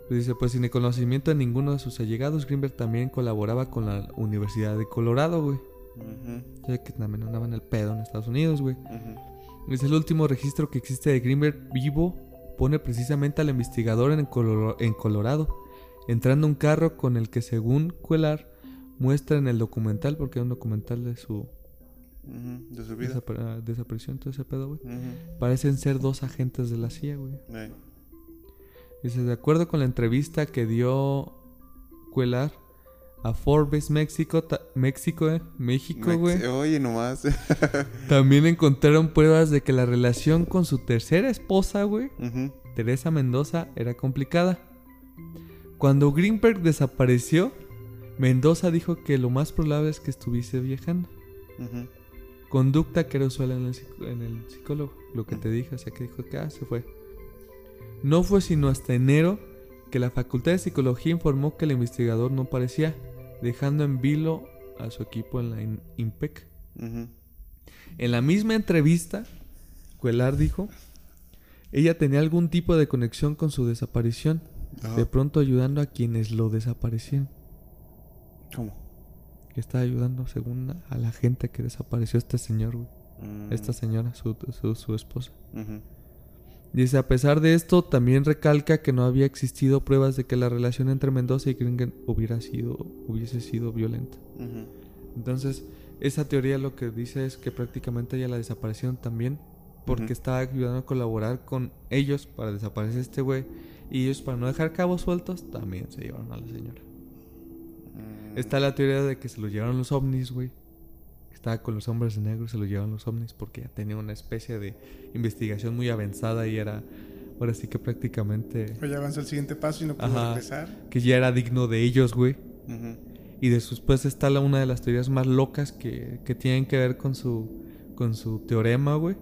Pues dice, pues sin el conocimiento de ninguno de sus allegados, Greenberg también colaboraba con la Universidad de Colorado, güey. Ujú, O sea, que también andaba en el pedo en Estados Unidos, güey. ujú. Es el último registro que existe de Greenberg vivo. Pone precisamente al investigador en, en Colorado, entrando a un carro con el que, según Cuellar, muestra en el documental, porque es un documental de su De su vida. desapar- desaparición, todo ese pedo, güey. Parecen ser dos agentes de la CIA, güey. Dice, de acuerdo con la entrevista que dio Cuellar a Forbes México, México, eh, México, güey. Oye, nomás. [LAUGHS] También encontraron pruebas de que la relación con su tercera esposa, güey, Teresa Mendoza, era complicada. Cuando Greenberg desapareció, Mendoza dijo que lo más probable es que estuviese viajando. Conducta que era usual en el, psico- en el psicólogo. Lo que te dije, o sea que dijo que ah, se fue. No fue sino hasta enero que la Facultad de Psicología informó que el investigador no parecía, dejando en vilo a su equipo en la in- IMPEC. Ujú. En la misma entrevista, Cuelar dijo, ella tenía algún tipo de conexión con su desaparición, Ajá. de pronto ayudando a quienes lo desaparecieron. ¿Cómo? Que estaba ayudando, según a la gente que desapareció este señor, güey. Mm, Esta señora, su, su, su esposa. Dice, a pesar de esto, también recalca que no había existido pruebas de que la relación entre Mendoza y Gringen hubiera sido, hubiese sido violenta. Entonces, esa teoría lo que dice es que prácticamente ella la desaparecieron también porque Ujú. estaba ayudando a colaborar con ellos para desaparecer este güey y ellos para no dejar cabos sueltos también se llevaron a la señora. Está la teoría de que se lo llevaron los ovnis, güey. Estaba con los hombres de negro y se lo llevaron los ovnis porque ya tenía una especie de investigación muy avanzada y era ahora sí que prácticamente Pues ya avanzó el siguiente paso y no pudo Ajá. regresar. que ya era digno de ellos, güey. Y después está la, una de las teorías más locas que, que tienen que ver con su con su teorema, güey.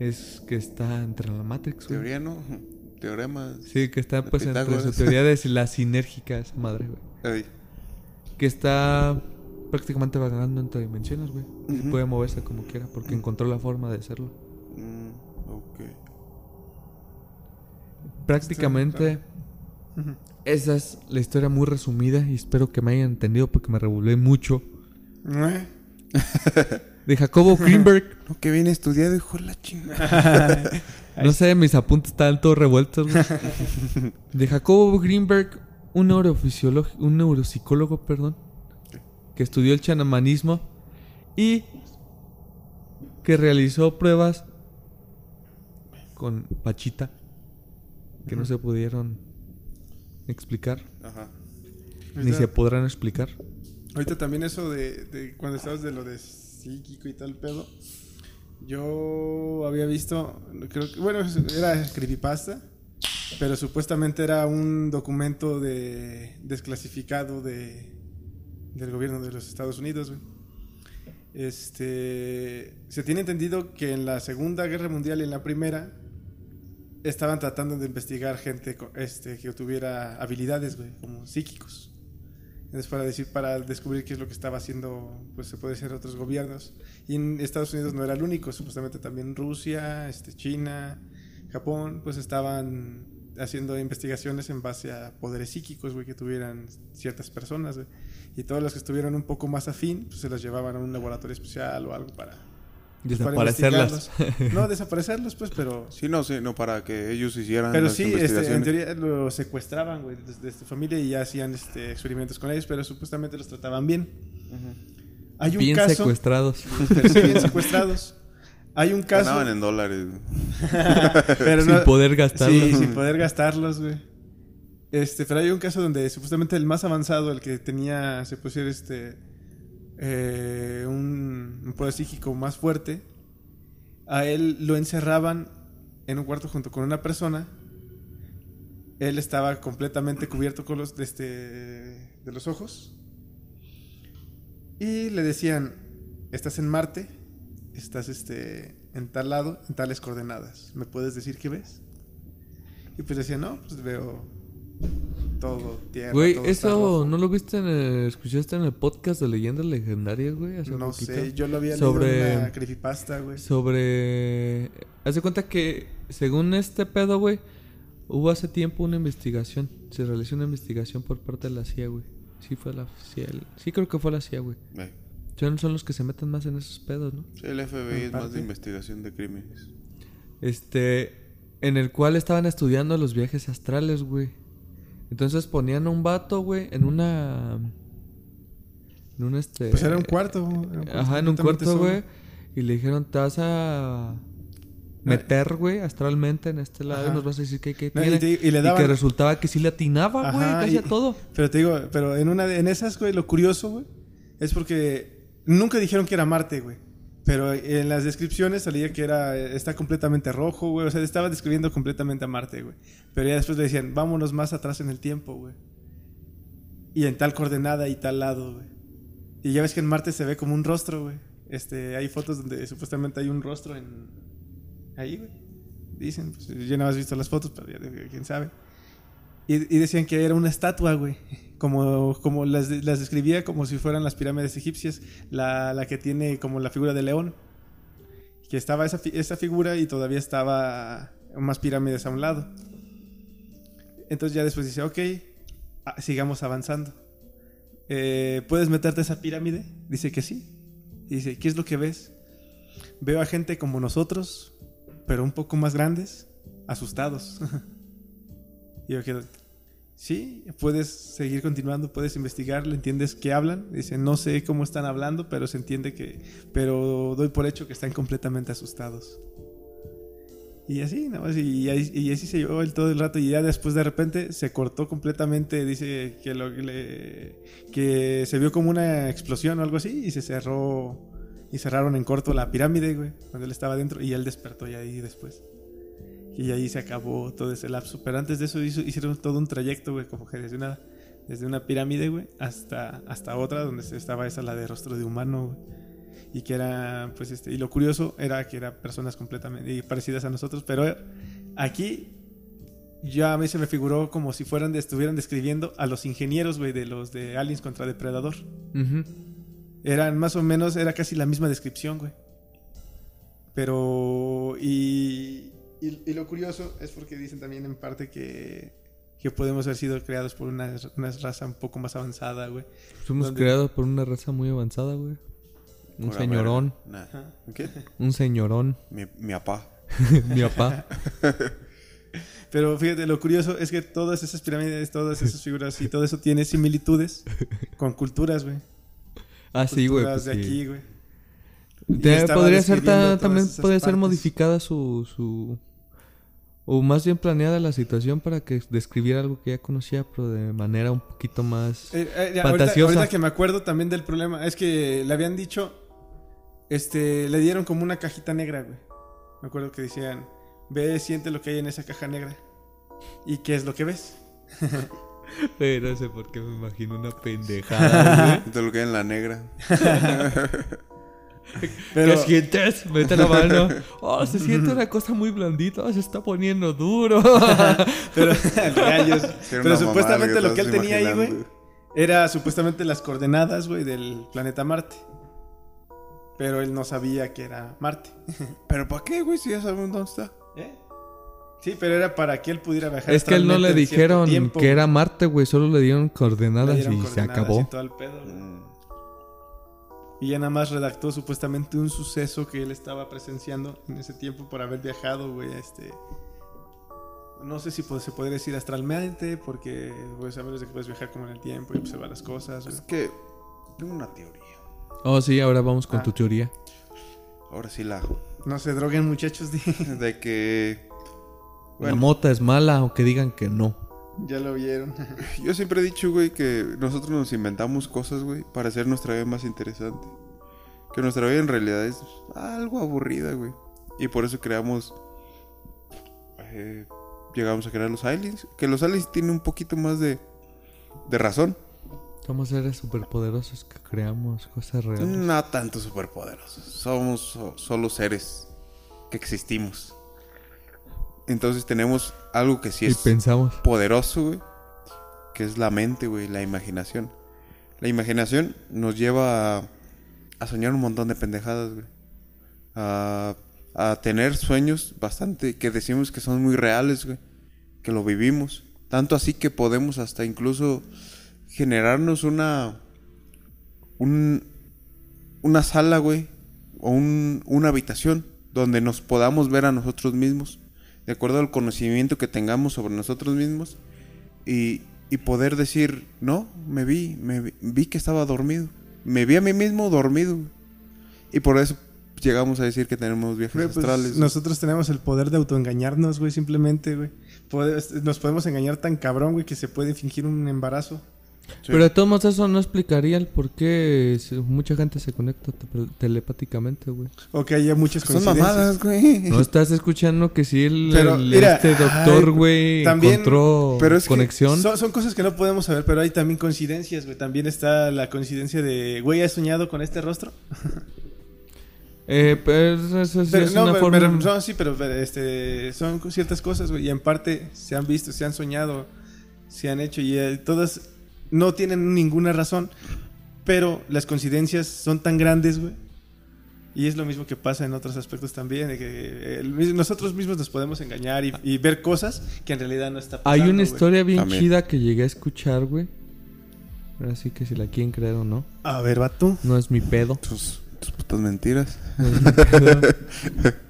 Es que está entre la Matrix, güey. Teoría, ¿no? Teorema. Sí, que está pues entre su teoría de [LAUGHS] la sinérgica esa madre, güey. Ay, Que está prácticamente vagando entre dimensiones, güey. Ujú. Puede moverse como quiera porque encontró la forma de hacerlo. mm, ok. Prácticamente esa es la historia muy resumida y espero que me hayan entendido porque me revolvé mucho. Eh, [LAUGHS] De Jacobo Greenberg, [LAUGHS] No, que bien estudiado, hijo de la chingada. [LAUGHS] no sé, mis apuntes estaban todos revueltos. güey. De Jacobo Greenberg, un un neuropsicólogo, perdón, que estudió el chamanismo y que realizó pruebas con Pachita que no se pudieron explicar, Ajá. ni se podrán explicar. Ahorita también eso de, de cuando estabas de lo de psíquico y tal pedo. Yo había visto, creo que, bueno, era creepypasta, pero supuestamente era un documento de desclasificado de, del gobierno de los Estados Unidos. Este, se tiene entendido que en la Segunda Guerra Mundial y en la Primera estaban tratando de investigar gente este, que tuviera habilidades, como psíquicos. Es para decir, para descubrir qué es lo que estaba haciendo, pues se puede decir otros gobiernos. Y en Estados Unidos no era el único, supuestamente también Rusia, este, China, Japón, pues estaban haciendo investigaciones en base a poderes psíquicos, güey, que tuvieran ciertas personas, güey. Y todos los que estuvieran un poco más afín, pues se los llevaban a un laboratorio especial o algo para... pues, para Desaparecerlas. no, [LAUGHS] desaparecerlos, pues, pero... Sí, no, sí, no, para que ellos hicieran Pero las sí, este, en teoría lo secuestraban, güey, desde su familia y ya hacían este, experimentos con ellos, pero supuestamente los trataban bien. Hay un Bien caso, secuestrados. bien secuestrados. [LAUGHS] Hay un caso, Ganaban en dólares. [LAUGHS] pero sin no- poder gastarlos. Sí, sin poder gastarlos, güey. Este, pero hay un caso donde supuestamente el más avanzado, el que tenía, se puede decir, este, eh, un, un poder psíquico más fuerte, a él lo encerraban en un cuarto junto con una persona. Él estaba completamente cubierto con los, de, este, de los ojos. Y le decían, estás en Marte, estás este, en tal lado, en tales coordenadas. ¿Me puedes decir qué ves? Y pues decía, no, pues veo todo, tierra. Güey, todo eso rojo". no lo viste en el, escuchaste en el podcast de leyendas legendarias, güey, hace No poquito? sé, yo lo había sobre leído en una creepypasta, güey. sobre haz de cuenta que según este pedo, güey, hubo hace tiempo una investigación, se realizó una investigación por parte de la CIA, güey. Sí fue la CIA, sí creo que fue la CIA, güey. Eh, Son, son los que se meten más en esos pedos, ¿no? sí, el FBI En es más de investigación de crímenes. Este, en el cual estaban estudiando los viajes astrales, güey. Entonces ponían a un vato, güey, en una en un este Pues era un cuarto. era un cuarto Ajá, en un cuarto, solo. güey. Y le dijeron, te vas a. meter, güey, astralmente en este lado y Ajá. nos vas a decir qué, qué No, y tiene. te- y le y daban- que resultaba que sí le atinaba, güey, casi y- a todo. Pero te digo, pero en una en esas, güey, lo curioso, güey, es porque nunca dijeron que era Marte, güey. Pero en las descripciones salía que era está completamente rojo, güey. O sea, estaba describiendo completamente a Marte, güey. Pero ya después le decían, vámonos más atrás en el tiempo, güey. Y en tal coordenada y tal lado, güey. Y ya ves que en Marte se ve como un rostro, güey. Este, hay fotos donde supuestamente hay un rostro en ahí, güey. Dicen, pues, yo no has visto las fotos, pero ya, quién sabe. Y, decían que era una estatua, güey. Como, como las, de- las describía como si fueran las pirámides egipcias. La, la que tiene como la figura de león. Que estaba esa, esa figura y todavía estaba más pirámides a un lado. Entonces ya después dice, ok, ah, sigamos avanzando. Eh, ¿Puedes meterte a esa pirámide? Dice que sí. Y dice, ¿qué es lo que ves? Veo a gente como nosotros, pero un poco más grandes, asustados. [LAUGHS] y yo quedo, sí, puedes seguir continuando, puedes investigar, le entiendes qué hablan. Dice, no sé cómo están hablando, pero se entiende que, pero doy por hecho que están completamente asustados. Y así, nada más, y, así se llevó el todo el rato y ya después de repente se cortó completamente, dice que, lo, le- que se vio como una explosión o algo así y se cerró y cerraron en corto la pirámide, güey, cuando él estaba dentro y él despertó ya ahí después. Y ahí se acabó todo ese lapso, pero antes de eso hizo- hicieron todo un trayecto, güey, como que desde una, desde una pirámide, güey, hasta, hasta otra donde estaba esa, la de rostro de humano, güey. Y que era pues este y lo curioso era que eran personas completamente parecidas a nosotros pero aquí ya a mí se me figuró como si fueran de- estuvieran describiendo a los ingenieros güey de los de Aliens contra Depredador. Ujú. eran más o menos era casi la misma descripción güey. Pero y, y, y lo curioso es porque dicen también en parte que que podemos haber sido creados por una, una raza un poco más avanzada, güey. Fuimos creados por una raza muy avanzada, güey. Un señorón. Nah. ¿Qué? Un señorón. [LAUGHS] Mi, mi papá. [LAUGHS] Mi papá. [LAUGHS] Pero fíjate, lo curioso es que todas esas pirámides, todas esas figuras y todo eso tiene similitudes con culturas, güey. Ah, sí, güey. Culturas pues de sí. aquí, güey. Podría ser también podría ser modificada su, su o más bien planeada la situación para que describiera algo que ya conocía pero de manera un poquito más Eh, eh, ya, ahorita, fantasiosa. ahorita que me acuerdo también del problema, es que le habían dicho, este, le dieron como una cajita negra, güey. Me acuerdo que decían, ve, siente lo que hay en esa caja negra. ¿Y qué es lo que ves? [LAUGHS] Eh, no sé por qué me imagino una [LAUGHS] pendejada. De lo que hay en la negra. [LAUGHS] Pero, ¿Qué sientes? Mete la mano. [LAUGHS] Oh, se siente una cosa muy blandita. Oh, se está poniendo duro. [LAUGHS] pero, [LAUGHS] rayos. Supuestamente lo que él tenía ahí, güey, era supuestamente las coordenadas, güey, del planeta Marte. Pero él no sabía que era Marte. ¿Pero para qué, güey? Si ya sabemos dónde está. ¿Eh? Sí, pero era para que él pudiera viajar. es que él no le dijeron tiempo, que era Marte, güey. Solo le dieron Le coordenadas dieron y se acabó. y todo el pedo, güey. Mm. Y ya nada más redactó supuestamente un suceso que él estaba presenciando en ese tiempo por haber viajado, güey, este... No sé si se podría decir astralmente, porque pues a menos de que puedes viajar como en el tiempo y observar las cosas. Es que tengo una teoría. Oh, sí, ahora vamos con Ah. tu teoría. Ahora sí la... No se droguen, muchachos. [LAUGHS] De que... La mota es mala o que digan que no. Ya lo vieron. [LAUGHS] yo siempre he dicho, güey, que nosotros nos inventamos cosas, güey, para hacer nuestra vida más interesante. Que nuestra vida en realidad es algo aburrida, güey. Y por eso creamos... eh, llegamos a crear los aliens. Que los aliens tienen un poquito más de... De razón. Somos seres superpoderosos que creamos cosas reales. No tanto superpoderosos. Somos so- solo seres que existimos. Entonces tenemos algo que sí y es pensamos. poderoso, güey. Que es la mente, güey, la imaginación. La imaginación nos lleva a, a soñar un montón de pendejadas, güey. A, a tener sueños bastante que decimos que son muy reales, güey. Que lo vivimos. Tanto así que podemos hasta incluso generarnos una... Un, una sala, güey. O un- una habitación donde nos podamos ver a nosotros mismos. De acuerdo al conocimiento que tengamos sobre nosotros mismos. Y, y poder decir, no, me vi, me vi, vi que estaba dormido. Me vi a mí mismo dormido. Y por eso llegamos a decir que tenemos viajes pues, astrales. nosotros tenemos el poder de autoengañarnos, güey, simplemente, güey. Nos podemos engañar tan cabrón, güey, que se puede fingir un embarazo. Sí. Pero de todos modos eso no explicaría el por qué mucha gente se conecta te- telepáticamente, güey. O que haya muchas Son coincidencias. mamadas, güey. No estás escuchando que si el, Pero, el- mira, este doctor, güey, también- encontró pero es que conexión. Son, son cosas que no podemos saber, pero hay también coincidencias, güey. También está la coincidencia de, güey, ¿has soñado con este rostro? [LAUGHS] Eh, pero eso, eso sí Pero, es no, una pero- forma... pero- no, sí, pero, pero, este, son ciertas cosas, güey. Y en parte se han visto, se han soñado, se han hecho y eh, todas no tienen ninguna razón. Pero las coincidencias son tan grandes, güey. Y es lo mismo que pasa en otros aspectos también. de que eh, el nosotros mismos nos podemos engañar y, y ver cosas que en realidad no está pasando. Hay una historia bien También. chida que llegué a escuchar, güey. Así que si la quieren creer o no. A ver, va tú. No es mi pedo. Tus, tus putas mentiras. no es mi pedo. [LAUGHS]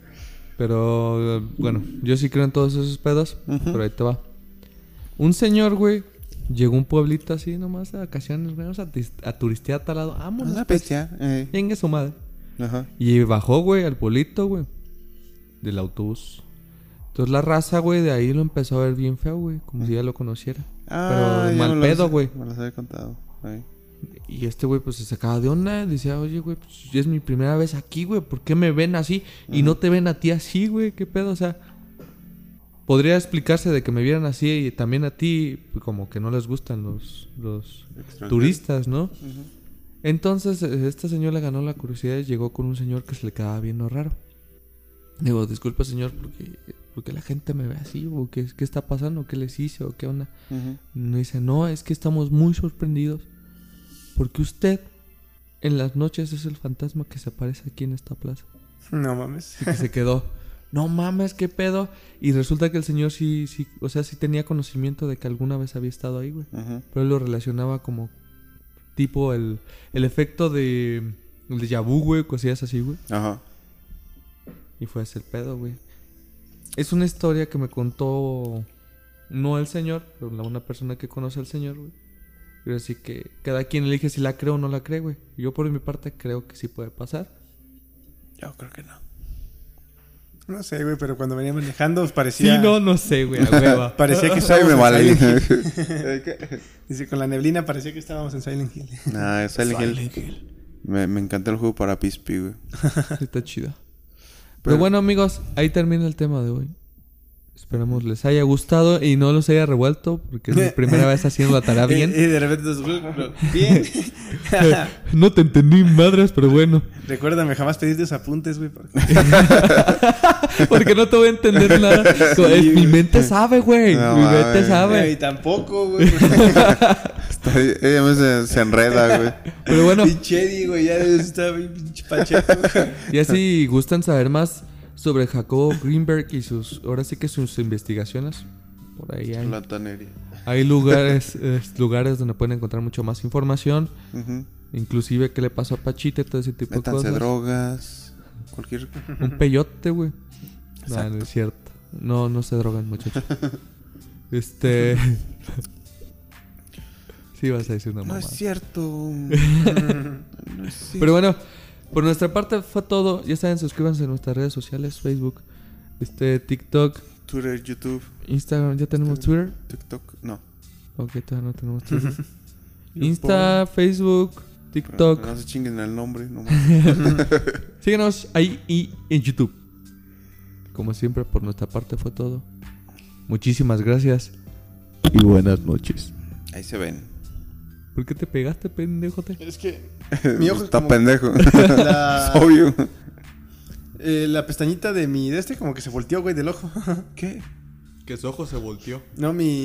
Pero, bueno, yo sí creo en todos esos pedos. Ujú. Pero ahí te va. Un señor, güey, llegó a un pueblito así nomás de vacaciones, a, a turistear a tal lado. Vámonos, Una pues. bestia. Eh. Venga su madre. Ajá. Y bajó, güey, al pueblito, güey. Del autobús. Entonces la raza, güey, de ahí lo empezó a ver bien feo, güey. Como si ya lo conociera. Ah, Pero mal pedo, güey. Me las había contado. Ahí. Y este güey pues se sacaba de onda, decía, oye güey, pues es mi primera vez aquí, güey, ¿por qué me ven así? Y no te ven a ti así, güey, ¿qué pedo? O sea, podría explicarse de que me vieran así y también a ti, como que no les gustan los, los turistas, ¿no? Entonces eh, este señor le ganó la curiosidad y llegó con un señor que se le quedaba viendo raro. Digo, disculpa señor, porque, porque la gente me ve así, o qué, qué está pasando, qué les hice, o qué onda. Ujú. Me dice, no, es que estamos muy sorprendidos porque usted en las noches es el fantasma que se aparece aquí en esta plaza. No mames. Y que se quedó, [LAUGHS] no mames, qué pedo. Y resulta que el señor sí, sí, o sea, sí tenía conocimiento de que alguna vez había estado ahí, güey. Pero él lo relacionaba como tipo el, el efecto de, el de vu, güey, cosillas así, güey. Ajá. Y fue ese el pedo, güey. Es una historia que me contó no el señor, pero una persona que conoce al señor, güey. Pero así que cada quien elige si la cree o no la cree, güey. Yo por mi parte creo que sí puede pasar. Yo creo que no. No sé, güey, pero cuando venía manejando parecía... Sí, no, no sé, güey, a. [LAUGHS] Parecía que [LAUGHS] estábamos me en. Silent Hill. [LAUGHS] Dice, con la neblina parecía que estábamos en Silent Hill. Nah, es Silent Hill. Me, me encanta el juego para PSP, güey. Está chido. Pero bueno, amigos, ahí termina el tema de hoy. Esperamos les haya gustado y no los haya revuelto, porque es mi [LAUGHS] primera vez haciendo la tarea Y, bien. y de repente nos... Bien. [LAUGHS] No te entendí, madres, pero bueno. Recuérdame jamás pedir tus apuntes, güey. porque- [LAUGHS] Porque no te voy a entender nada. Sí, mi mente sabe, güey. No mi mente mames. Y sabe. tampoco, güey. Ella me se, se enreda, güey. Pero bueno, Pinche güey, ya está bien pinche pacheco. ya si gustan saber más sobre Jacobo Greenberg y sus, ahora sí que sus investigaciones, por ahí hay, hay lugares, [LAUGHS] es, lugares donde pueden encontrar mucho más información, inclusive qué le pasó a Pachita, todo ese tipo de cosas. drogas. Cualquier. Un peyote, güey. No, [LAUGHS] Exacto. no es cierto. No, no se drogan, muchachos. [LAUGHS] Este. sí, vas a decir una No mamá. es cierto. no es cierto. Pero bueno, por nuestra parte fue todo. Ya saben, suscríbanse a nuestras redes sociales: Facebook, este, TikTok, Twitter, YouTube, Instagram. ¿Ya tenemos Twitter? TikTok. No. Ok, todavía no tenemos [LAUGHS] Twitter. Insta, Facebook, TikTok. No se chinguen el nombre. No [LAUGHS] mames. Síguenos ahí y en YouTube. Como siempre, por nuestra parte fue todo. Muchísimas gracias. Y buenas noches. Ahí se ven. ¿Por qué te pegaste, pendejote? Es que [LAUGHS] mi ojo es Está como- pendejo. la, [LAUGHS] Es obvio. eh, la pestañita de mi de este como que se volteó, güey, del ojo. ¿Qué? Que su ojo se volteó. No, mi